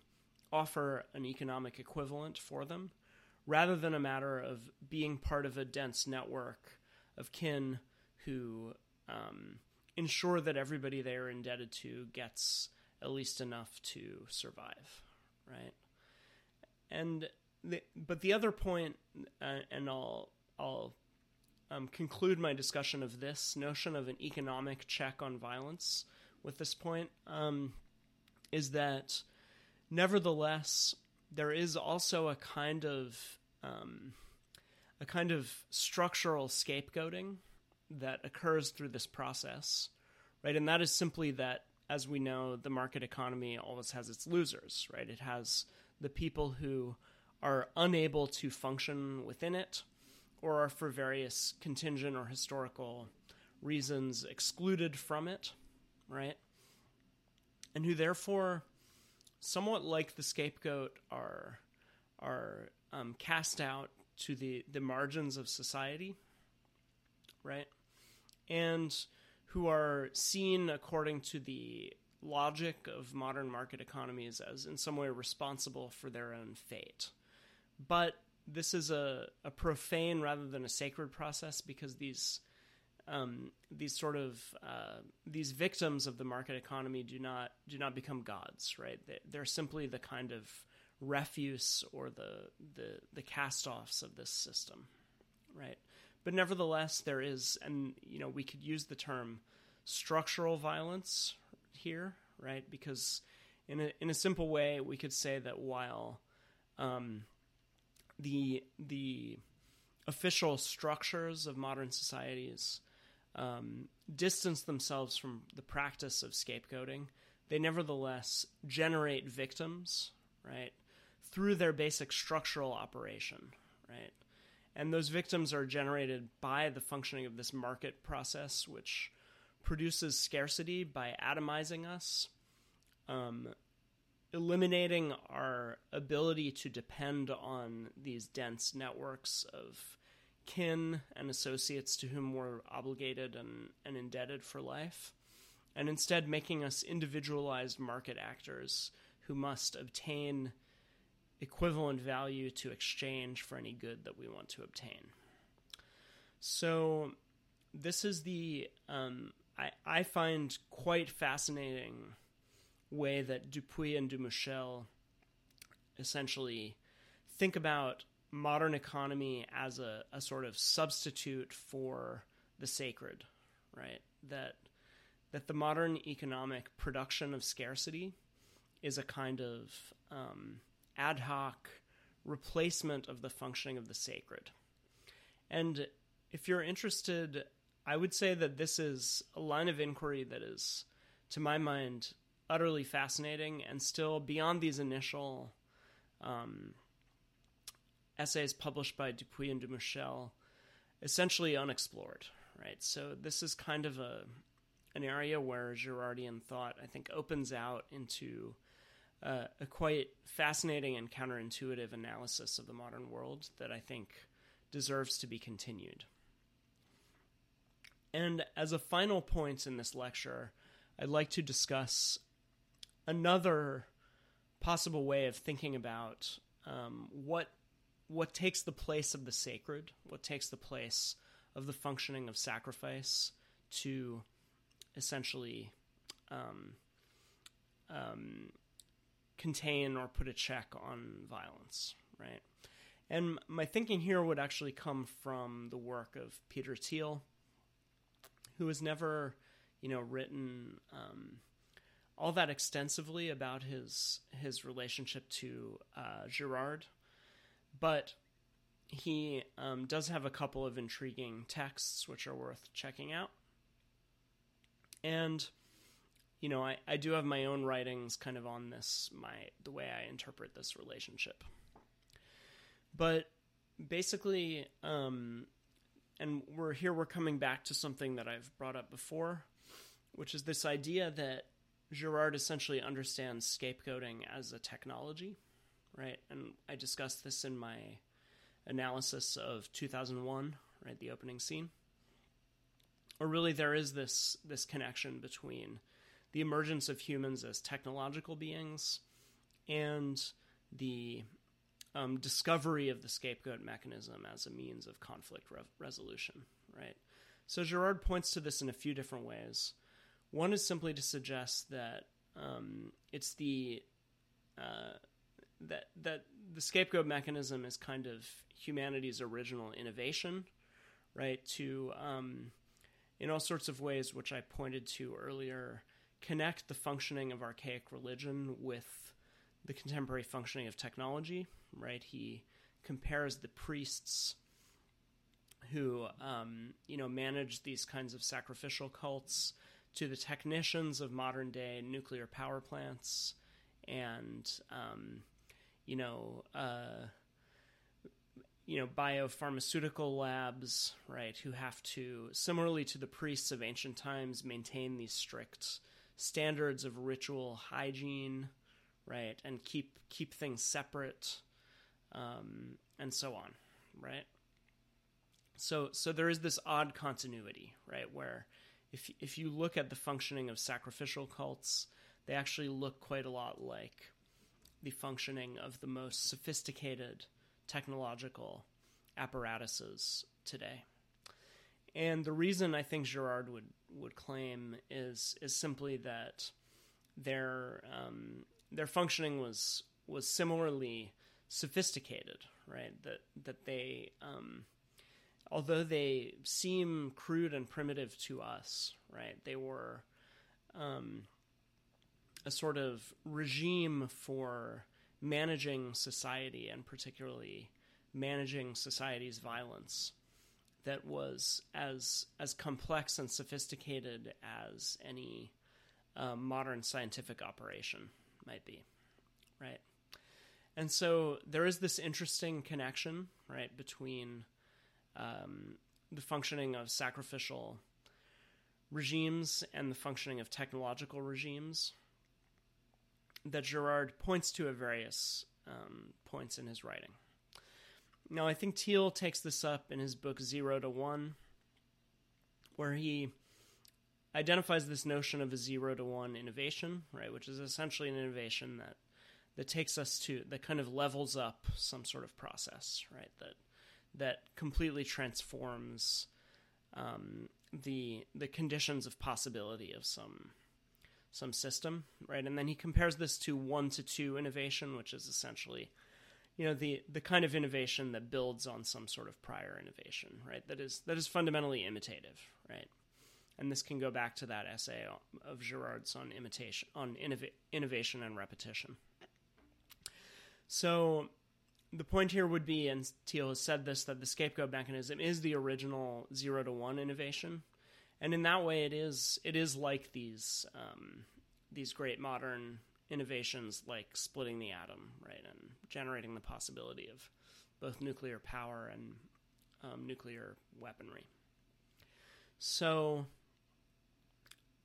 Speaker 1: offer an economic equivalent for them rather than a matter of being part of a dense network of kin who um, ensure that everybody they are indebted to gets at least enough to survive, right? And the, but the other point, uh, and I'll I'll um, conclude my discussion of this notion of an economic check on violence with this point, um, is that nevertheless, there is also a kind of um, a kind of structural scapegoating that occurs through this process, right? And that is simply that, as we know, the market economy always has its losers, right? It has the people who are unable to function within it, or are for various contingent or historical reasons excluded from it, right? And who therefore somewhat like the scapegoat, are are um, cast out to the the margins of society, right? And who are seen according to the logic of modern market economies as in some way responsible for their own fate. But this is a, a profane rather than a sacred process because these um, these sort of uh, these victims of the market economy do not do not become gods, right? They, are simply the kind of refuse or the the the cast-offs of this system, right? But nevertheless, there is, and you know, we could use the term structural violence here, right? Because in a in a simple way, we could say that while um, the the official structures of modern societies um, distance themselves from the practice of scapegoating, they nevertheless generate victims, right, through their basic structural operation, right? And those victims are generated by the functioning of this market process, which produces scarcity by atomizing us, um, eliminating our ability to depend on these dense networks of kin and associates to whom we're obligated and, and indebted for life, and instead making us individualized market actors who must obtain equivalent value to exchange for any good that we want to obtain. So, this is the um, I, I find quite fascinating way that Dupuy and Dumouchel essentially think about modern economy as a, a sort of substitute for the sacred, right? That that the modern economic production of scarcity is a kind of um, ad hoc replacement of the functioning of the sacred. And if you're interested, I would say that this is a line of inquiry that is, to my mind, utterly fascinating and still beyond these initial um, essays published by Dupuy and Dumouchel, essentially unexplored. Right, so this is kind of a an area where Girardian thought, I think, opens out into uh, a quite fascinating and counterintuitive analysis of the modern world that I think deserves to be continued. And as a final point in this lecture, I'd like to discuss another possible way of thinking about um, what what takes the place of the sacred, what takes the place of the functioning of sacrifice to essentially um, um, contain or put a check on violence, right? And my thinking here would actually come from the work of Peter Thiel, who has never, you know, written um, all that extensively about his his relationship to uh, Girard, but he um, does have a couple of intriguing texts which are worth checking out. And you know, I, I do have my own writings kind of on this, my the way I interpret this relationship. But basically, um, and we're here we're coming back to something that I've brought up before, which is this idea that Girard essentially understands scapegoating as a technology, right? And I discussed this in my analysis of 2001, right, the opening scene. Or really, there is this this connection between the emergence of humans as technological beings and the um, discovery of the scapegoat mechanism as a means of conflict re- resolution, right? So Girard points to this in a few different ways. One is simply to suggest that um, it's the uh, that that the scapegoat mechanism is kind of humanity's original innovation, right? To um, in all sorts of ways, which I pointed to earlier, connect the functioning of archaic religion with the contemporary functioning of technology. Right? He compares the priests who um, you know manage these kinds of sacrificial cults to the technicians of modern day nuclear power plants and um, you know uh, you know biopharmaceutical labs right who have to similarly to the priests of ancient times maintain these strict standards of ritual hygiene right and keep keep things separate um, and so on right? So so there is this odd continuity right where if if you look at the functioning of sacrificial cults, they actually look quite a lot like the functioning of the most sophisticated technological apparatuses today. And the reason I think Girard would would claim is is simply that their um, their functioning was was similarly sophisticated, right? That that they um, although they seem crude and primitive to us, right? They were um, a sort of regime for managing society and particularly managing society's violence that was as as complex and sophisticated as any um, modern scientific operation might be, right? And so there is this interesting connection, right, between um, the functioning of sacrificial regimes and the functioning of technological regimes that Girard points to at various um, points in his writing. Now, I think Thiel takes this up in his book Zero to One, where he identifies this notion of a zero to one innovation, right, which is essentially an innovation that that takes us to that kind of levels up some sort of process, right, that that completely transforms um, the the conditions of possibility of some some system, right? And then he compares this to one to two innovation, which is essentially, you know, the the kind of innovation that builds on some sort of prior innovation, right? That is that is fundamentally imitative, right? And this can go back to that essay of Girard's on imitation, on innov- innovation and repetition. So the point here would be, and Thiel has said this, that the scapegoat mechanism is the original zero to one innovation, and in that way, it is it is like these um, these great modern innovations, like splitting the atom, right, and generating the possibility of both nuclear power and um, nuclear weaponry. So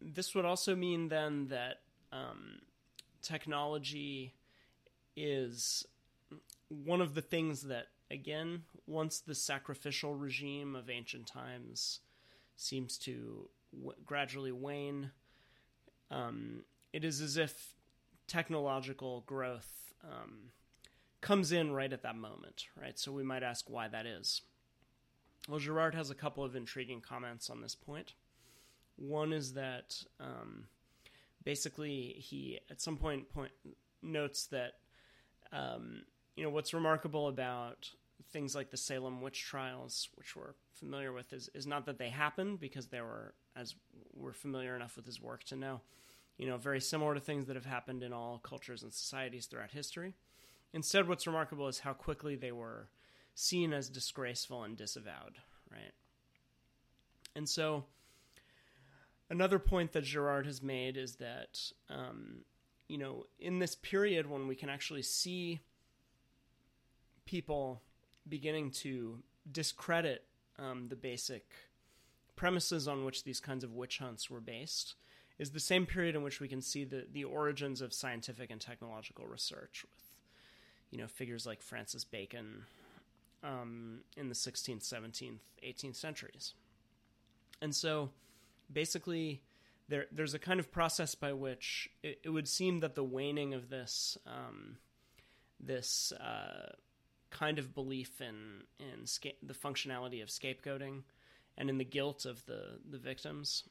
Speaker 1: this would also mean then that um, technology is one of the things that, again, once the sacrificial regime of ancient times seems to w- gradually wane, um, it is as if technological growth um, comes in right at that moment, right? So we might ask why that is. Well, Girard has a couple of intriguing comments on this point. One is that um, basically he at some point point notes that um, you know what's remarkable about things like the Salem witch trials, which we're familiar with, is is not that they happened because they were as we're familiar enough with his work to know, you know, very similar to things that have happened in all cultures and societies throughout history. Instead, what's remarkable is how quickly they were seen as disgraceful and disavowed, right? And so, another point that Girard has made is that, um, you know, in this period when we can actually see people beginning to discredit um, the basic premises on which these kinds of witch hunts were based, is the same period in which we can see the, the origins of scientific and technological research with, you know, figures like Francis Bacon um, in the 16th, 17th, 18th centuries. And so basically, there, there's a kind of process by which it, it would seem that the waning of this um, this uh, kind of belief in in sca- the functionality of scapegoating and in the guilt of the the victims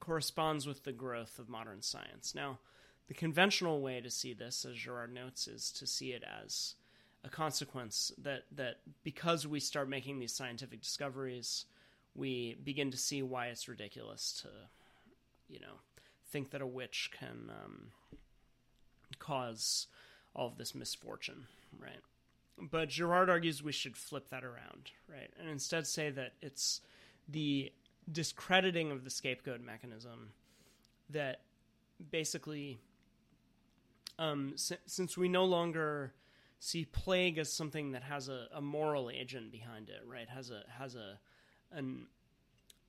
Speaker 1: corresponds with the growth of modern science. Now, the conventional way to see this, as Girard notes, is to see it as a consequence that that because we start making these scientific discoveries, we begin to see why it's ridiculous to, you know, think that a witch can um, cause all of this misfortune, right? But Girard argues we should flip that around, right, and instead say that it's the discrediting of the scapegoat mechanism that basically, um, si- since we no longer see plague as something that has a, a moral agent behind it, right? Has a has a an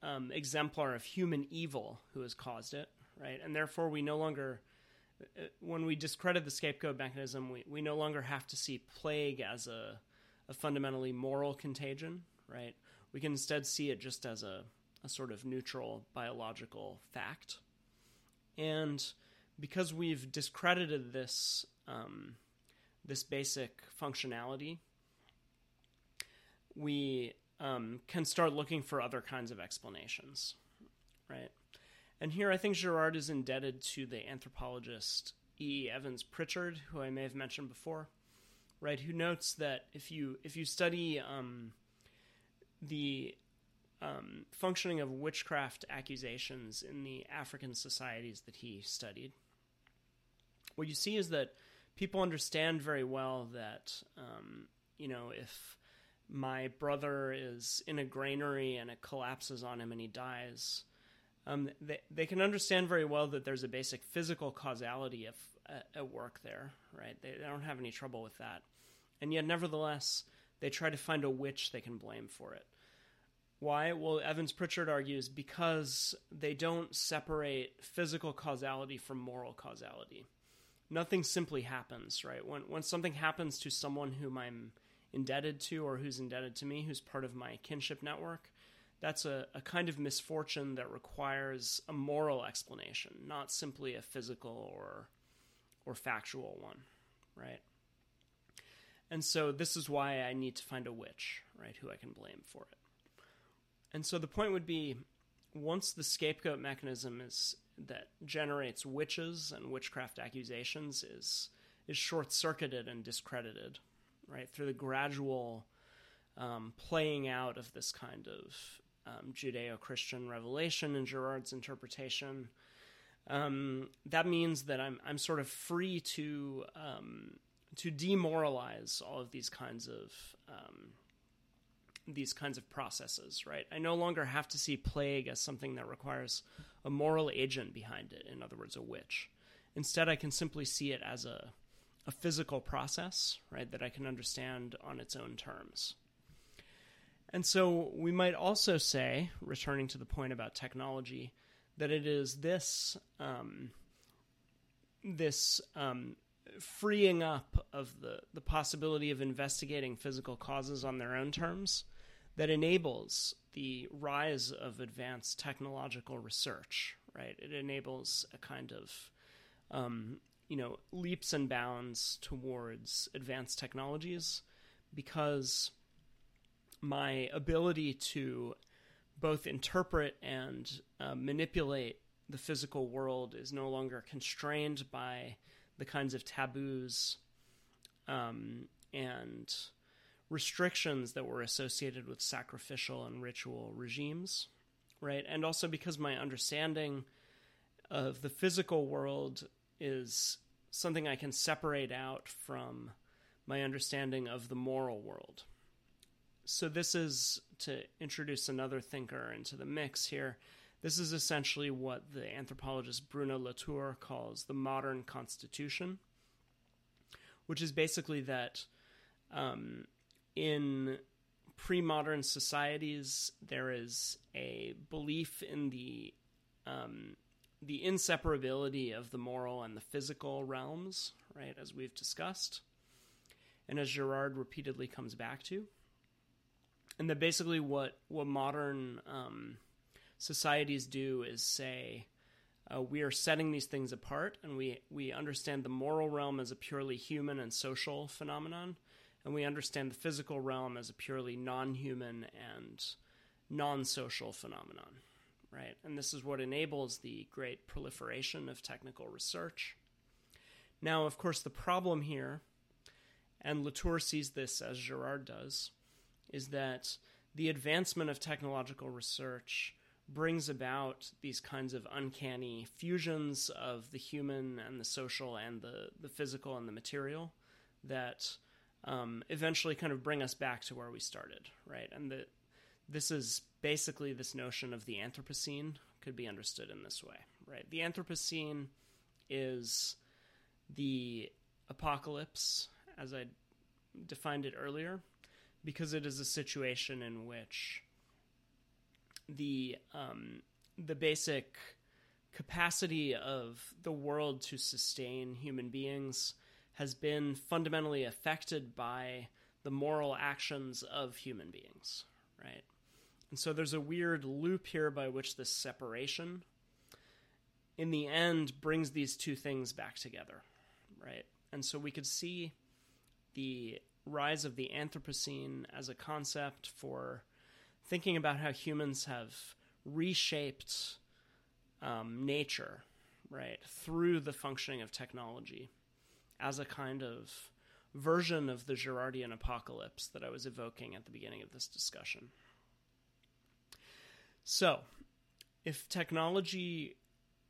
Speaker 1: um, exemplar of human evil who has caused it, right? And therefore, we no longer, when we discredit the scapegoat mechanism, we, we no longer have to see plague as a, a fundamentally moral contagion, right? We can instead see it just as a, a sort of neutral biological fact. And because we've discredited this um, this basic functionality, we um, can start looking for other kinds of explanations, right? And here I think Girard is indebted to the anthropologist E. Evans Pritchard, who I may have mentioned before, right? Who notes that if you if you study um, the um, functioning of witchcraft accusations in the African societies that he studied, what you see is that people understand very well that um, you know if my brother is in a granary and it collapses on him and he dies. Um, they, they can understand very well that there's a basic physical causality of, uh, at work there, right? They, they don't have any trouble with that. And yet, nevertheless, they try to find a witch they can blame for it. Why? Well, Evans Pritchard argues because they don't separate physical causality from moral causality. Nothing simply happens, right? When, when something happens to someone whom I'm indebted to or who's indebted to me, who's part of my kinship network, that's a, a kind of misfortune that requires a moral explanation, not simply a physical or or factual one, right? And so this is why I need to find a witch, right, who I can blame for it. And so the point would be once the scapegoat mechanism is that generates witches and witchcraft accusations is is short circuited and discredited, right, through the gradual um, playing out of this kind of um, Judeo Christian revelation in Girard's interpretation. Um, that means that I'm I'm sort of free to um, to demoralize all of these kinds of um, these kinds of processes. Right, I no longer have to see plague as something that requires a moral agent behind it. In other words, a witch. Instead, I can simply see it as a a physical process, right, that I can understand on its own terms. And so we might also say, returning to the point about technology, that it is this um, this um, freeing up of the, the possibility of investigating physical causes on their own terms that enables the rise of advanced technological research, right? It enables a kind of, um, you know, leaps and bounds towards advanced technologies because my ability to both interpret and uh, manipulate the physical world is no longer constrained by the kinds of taboos um, and restrictions that were associated with sacrificial and ritual regimes, right? And also because my understanding of the physical world is something I can separate out from my understanding of the moral world so this is to introduce another thinker into the mix here. This is essentially what the anthropologist Bruno Latour calls the modern constitution, which is basically that um, in pre modern societies, there is a belief in the um, the inseparability of the moral and the physical realms, right, as we've discussed, and as Girard repeatedly comes back to and that basically what what modern um, societies do is say uh, we are setting these things apart, and we we understand the moral realm as a purely human and social phenomenon, and we understand the physical realm as a purely non-human and non-social phenomenon, right? And this is what enables the great proliferation of technical research. Now, of course, the problem here, and Latour sees this as Girard does is that the advancement of technological research brings about these kinds of uncanny fusions of the human and the social and the, the physical and the material that um, eventually kind of bring us back to where we started, right? And the, this is basically this notion of the Anthropocene could be understood in this way, right? The Anthropocene is the apocalypse, as I defined it earlier, because it is a situation in which the um, the basic capacity of the world to sustain human beings has been fundamentally affected by the moral actions of human beings, right? And so there's a weird loop here by which this separation, in the end, brings these two things back together, right? And so we could see the rise of the Anthropocene as a concept for thinking about how humans have reshaped um, nature, right, through the functioning of technology as a kind of version of the Girardian apocalypse that I was evoking at the beginning of this discussion. So, if technology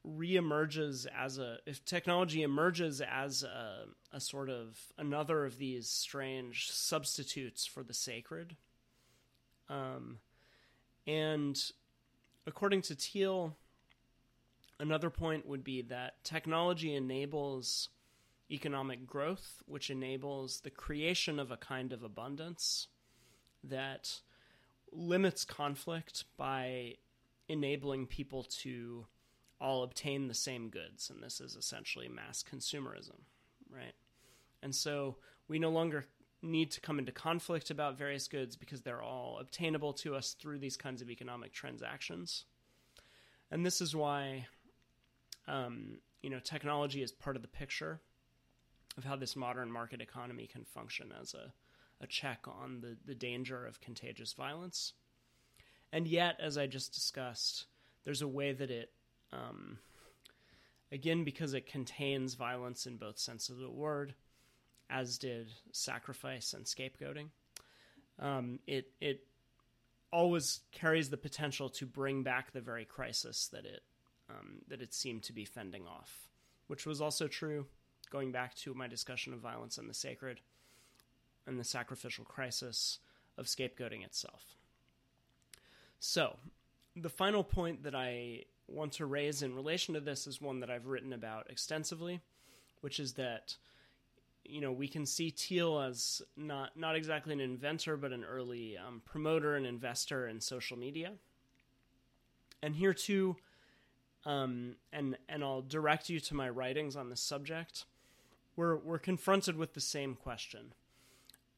Speaker 1: reemerges as a if technology emerges as a, a sort of another of these strange substitutes for the sacred Um, and according to Thiel another point would be that technology enables economic growth, which enables the creation of a kind of abundance that limits conflict by enabling people to all obtain the same goods. And this is essentially mass consumerism, right? And so we no longer need to come into conflict about various goods because they're all obtainable to us through these kinds of economic transactions. And this is why, um, you know, technology is part of the picture of how this modern market economy can function as a, a check on the, the danger of contagious violence. And yet, as I just discussed, there's a way that it, um, again, because it contains violence in both senses of the word, as did sacrifice and scapegoating. Um, it it always carries the potential to bring back the very crisis that it um, that it seemed to be fending off, which was also true going back to my discussion of violence and the sacred and the sacrificial crisis of scapegoating itself. So, the final point that I want to raise in relation to this is one that I've written about extensively, which is that you know we can see Thiel as not not exactly an inventor, but an early um, promoter and investor in social media. And here too, um, and and I'll direct you to my writings on this subject. We're we're confronted with the same question.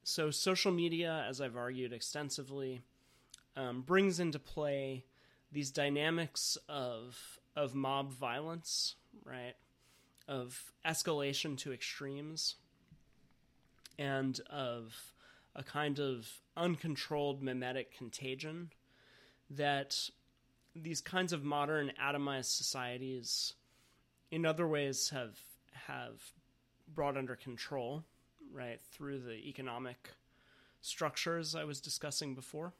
Speaker 1: So social media, as I've argued extensively, um, brings into play these dynamics of of mob violence, right? Of escalation to extremes and of a kind of uncontrolled mimetic contagion that these kinds of modern atomized societies in other ways have have brought under control right through the economic structures I was discussing before.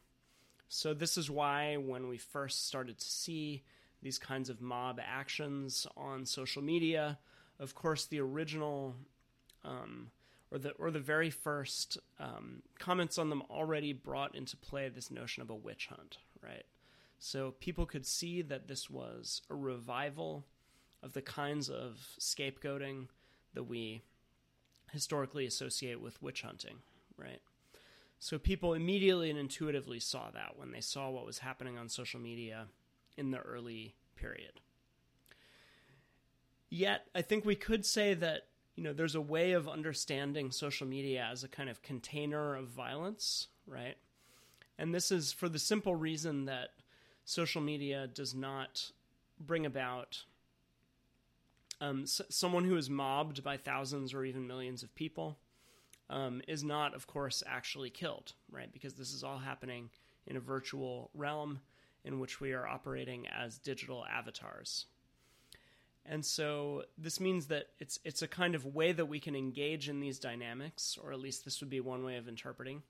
Speaker 1: So this is why when we first started to see these kinds of mob actions on social media, of course the original um, or the or the very first um, comments on them already brought into play this notion of a witch hunt, right? So people could see that this was a revival of the kinds of scapegoating that we historically associate with witch hunting, right? So people immediately and intuitively saw that when they saw what was happening on social media in the early period. Yet, I think we could say that you know, there's a way of understanding social media as a kind of container of violence, right? And this is for the simple reason that social media does not bring about um, s- someone who is mobbed by thousands or even millions of people um, is not, of course, actually killed, right? Because this is all happening in a virtual realm in which we are operating as digital avatars. And so this means that it's it's a kind of way that we can engage in these dynamics, or at least this would be one way of interpreting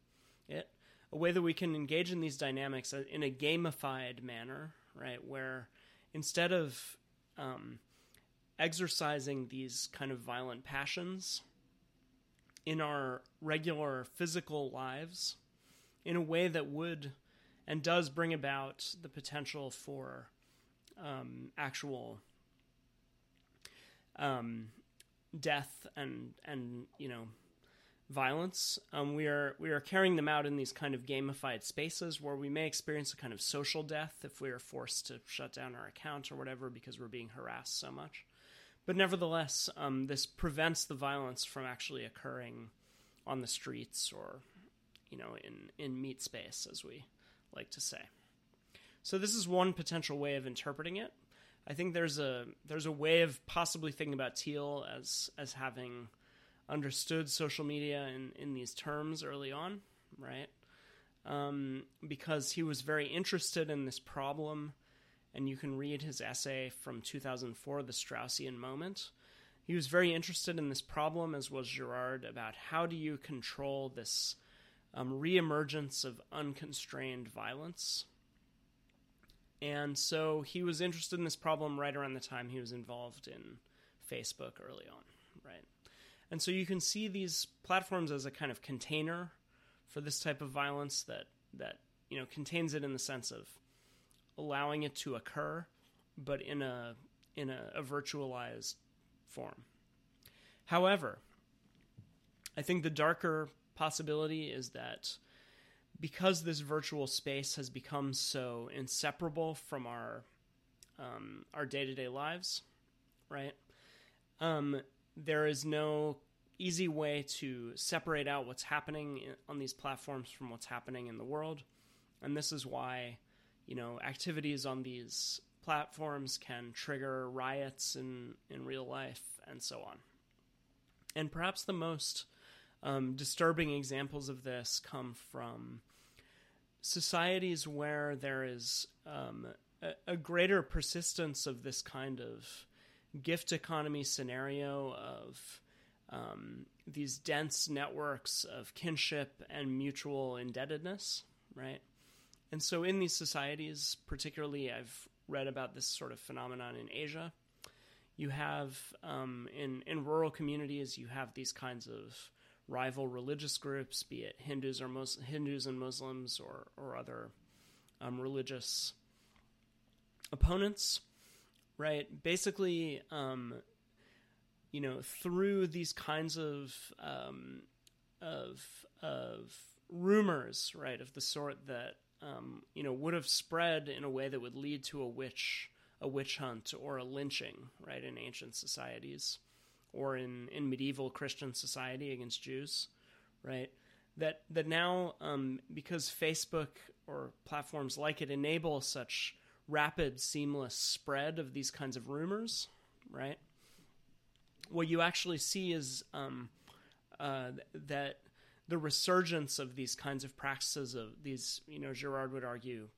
Speaker 1: it. A way that we can engage in these dynamics in a gamified manner, right? Where instead of um, exercising these kind of violent passions in our regular physical lives, in a way that would and does bring about the potential for um, actual um, death and and you know violence. Um, we are we are carrying them out in these kind of gamified spaces where we may experience a kind of social death if we are forced to shut down our account or whatever because we're being harassed so much. But nevertheless, um, this prevents the violence from actually occurring on the streets or you know in in meat space as we like to say. So this is one potential way of interpreting it. I think there's a there's a way of possibly thinking about Thiel as as having understood social media in in these terms early on, right? Um, because he was very interested in this problem, and you can read his essay from 2004, "The Straussian Moment." He was very interested in this problem, as was Girard, about how do you control this um, reemergence of unconstrained violence and so he was interested in this problem right around the time he was involved in Facebook early on, right? And so you can see these platforms as a kind of container for this type of violence that that you know contains it in the sense of allowing it to occur, but in a in a, a virtualized form. However, I think the darker possibility is that because this virtual space has become so inseparable from our um, our day to day lives, right? Um, there is no easy way to separate out what's happening on these platforms from what's happening in the world, and this is why you know activities on these platforms can trigger riots in in real life and so on. And perhaps the most um, disturbing examples of this come from societies where there is um, a, a, greater persistence of this kind of gift economy scenario of um, these dense networks of kinship and mutual indebtedness, right? And so, in these societies, particularly, I've read about this sort of phenomenon in Asia. You have um, in in rural communities, you have these kinds of rival religious groups, be it Hindus or Mus- Hindus and Muslims or or other um, religious opponents, right? Basically, um, you know, through these kinds of um, of of rumors, right, of the sort that um, you know would have spread in a way that would lead to a witch a witch hunt or a lynching, right, in ancient societies or in, in medieval Christian society against Jews, right? That that now um, because Facebook or platforms like it enable such rapid, seamless spread of these kinds of rumors, right? What you actually see is um, uh, that the resurgence of these kinds of practices of these, you know, Girard would argue,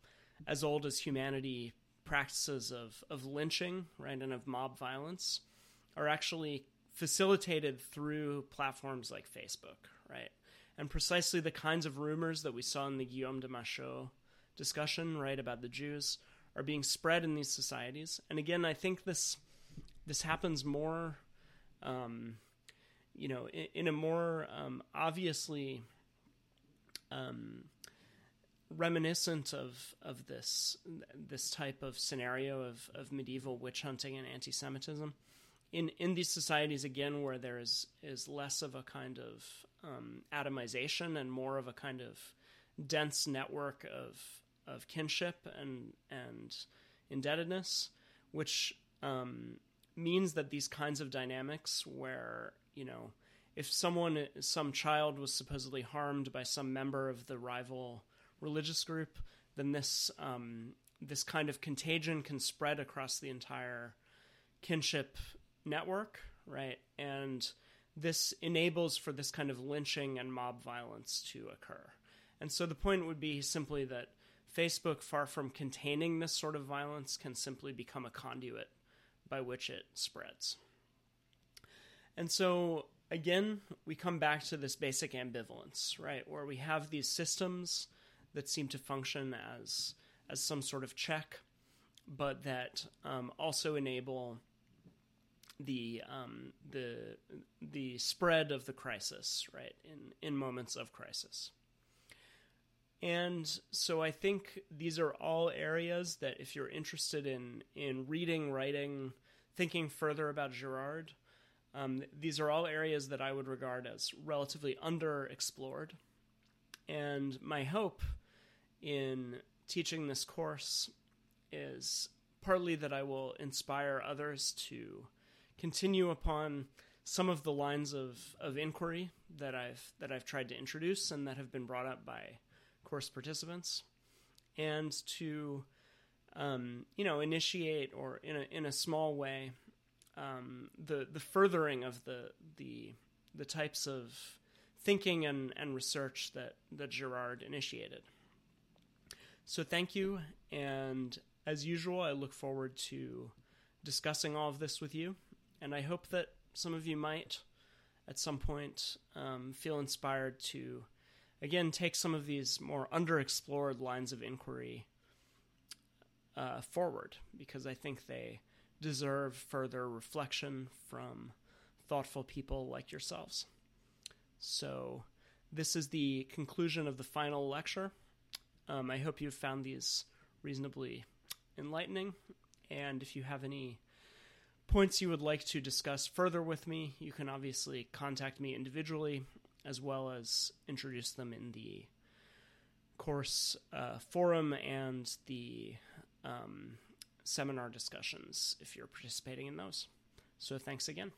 Speaker 1: as old as humanity, practices of of lynching, right, and of mob violence, are actually facilitated through platforms like Facebook, right? And precisely the kinds of rumors that we saw in the Guillaume de Machaut discussion, right, about the Jews, are being spread in these societies. And again, I think this this happens more, um, you know, in, in a more um, obviously um, reminiscent of of this this type of scenario of of medieval witch hunting and anti-Semitism in in these societies again where there is is less of a kind of um, atomization and more of a kind of dense network of of kinship and and indebtedness, which um, means that these kinds of dynamics where you know if someone some child was supposedly harmed by some member of the rival religious group, then this um, this kind of contagion can spread across the entire kinship network, right? And this enables for this kind of lynching and mob violence to occur. And so the point would be simply that Facebook, far from containing this sort of violence, can simply become a conduit by which it spreads. And so, again, we come back to this basic ambivalence, right? Where we have these systems that seem to function as, as some sort of check, but that um, also enable the um, the the spread of the crisis, right? In in moments of crisis. And so I think these are all areas that if you're interested in in reading, writing, thinking further about Girard, um, these are all areas that I would regard as relatively underexplored. And my hope in teaching this course is partly that I will inspire others to continue upon some of the lines of, of inquiry that I've that I've tried to introduce and that have been brought up by course participants, and to um, you know initiate or in a in a small way um, the the furthering of the the the types of thinking and, and research that that Girard initiated. So thank you, and as usual, I look forward to discussing all of this with you and I hope that some of you might, at some point, um, feel inspired to, again, take some of these more underexplored lines of inquiry uh, forward, because I think they deserve further reflection from thoughtful people like yourselves. So, this is the conclusion of the final lecture. Um, I hope you've found these reasonably enlightening. And if you have any points you would like to discuss further with me, you can obviously contact me individually as well as introduce them in the course uh, forum and the um, seminar discussions if you're participating in those. So thanks again.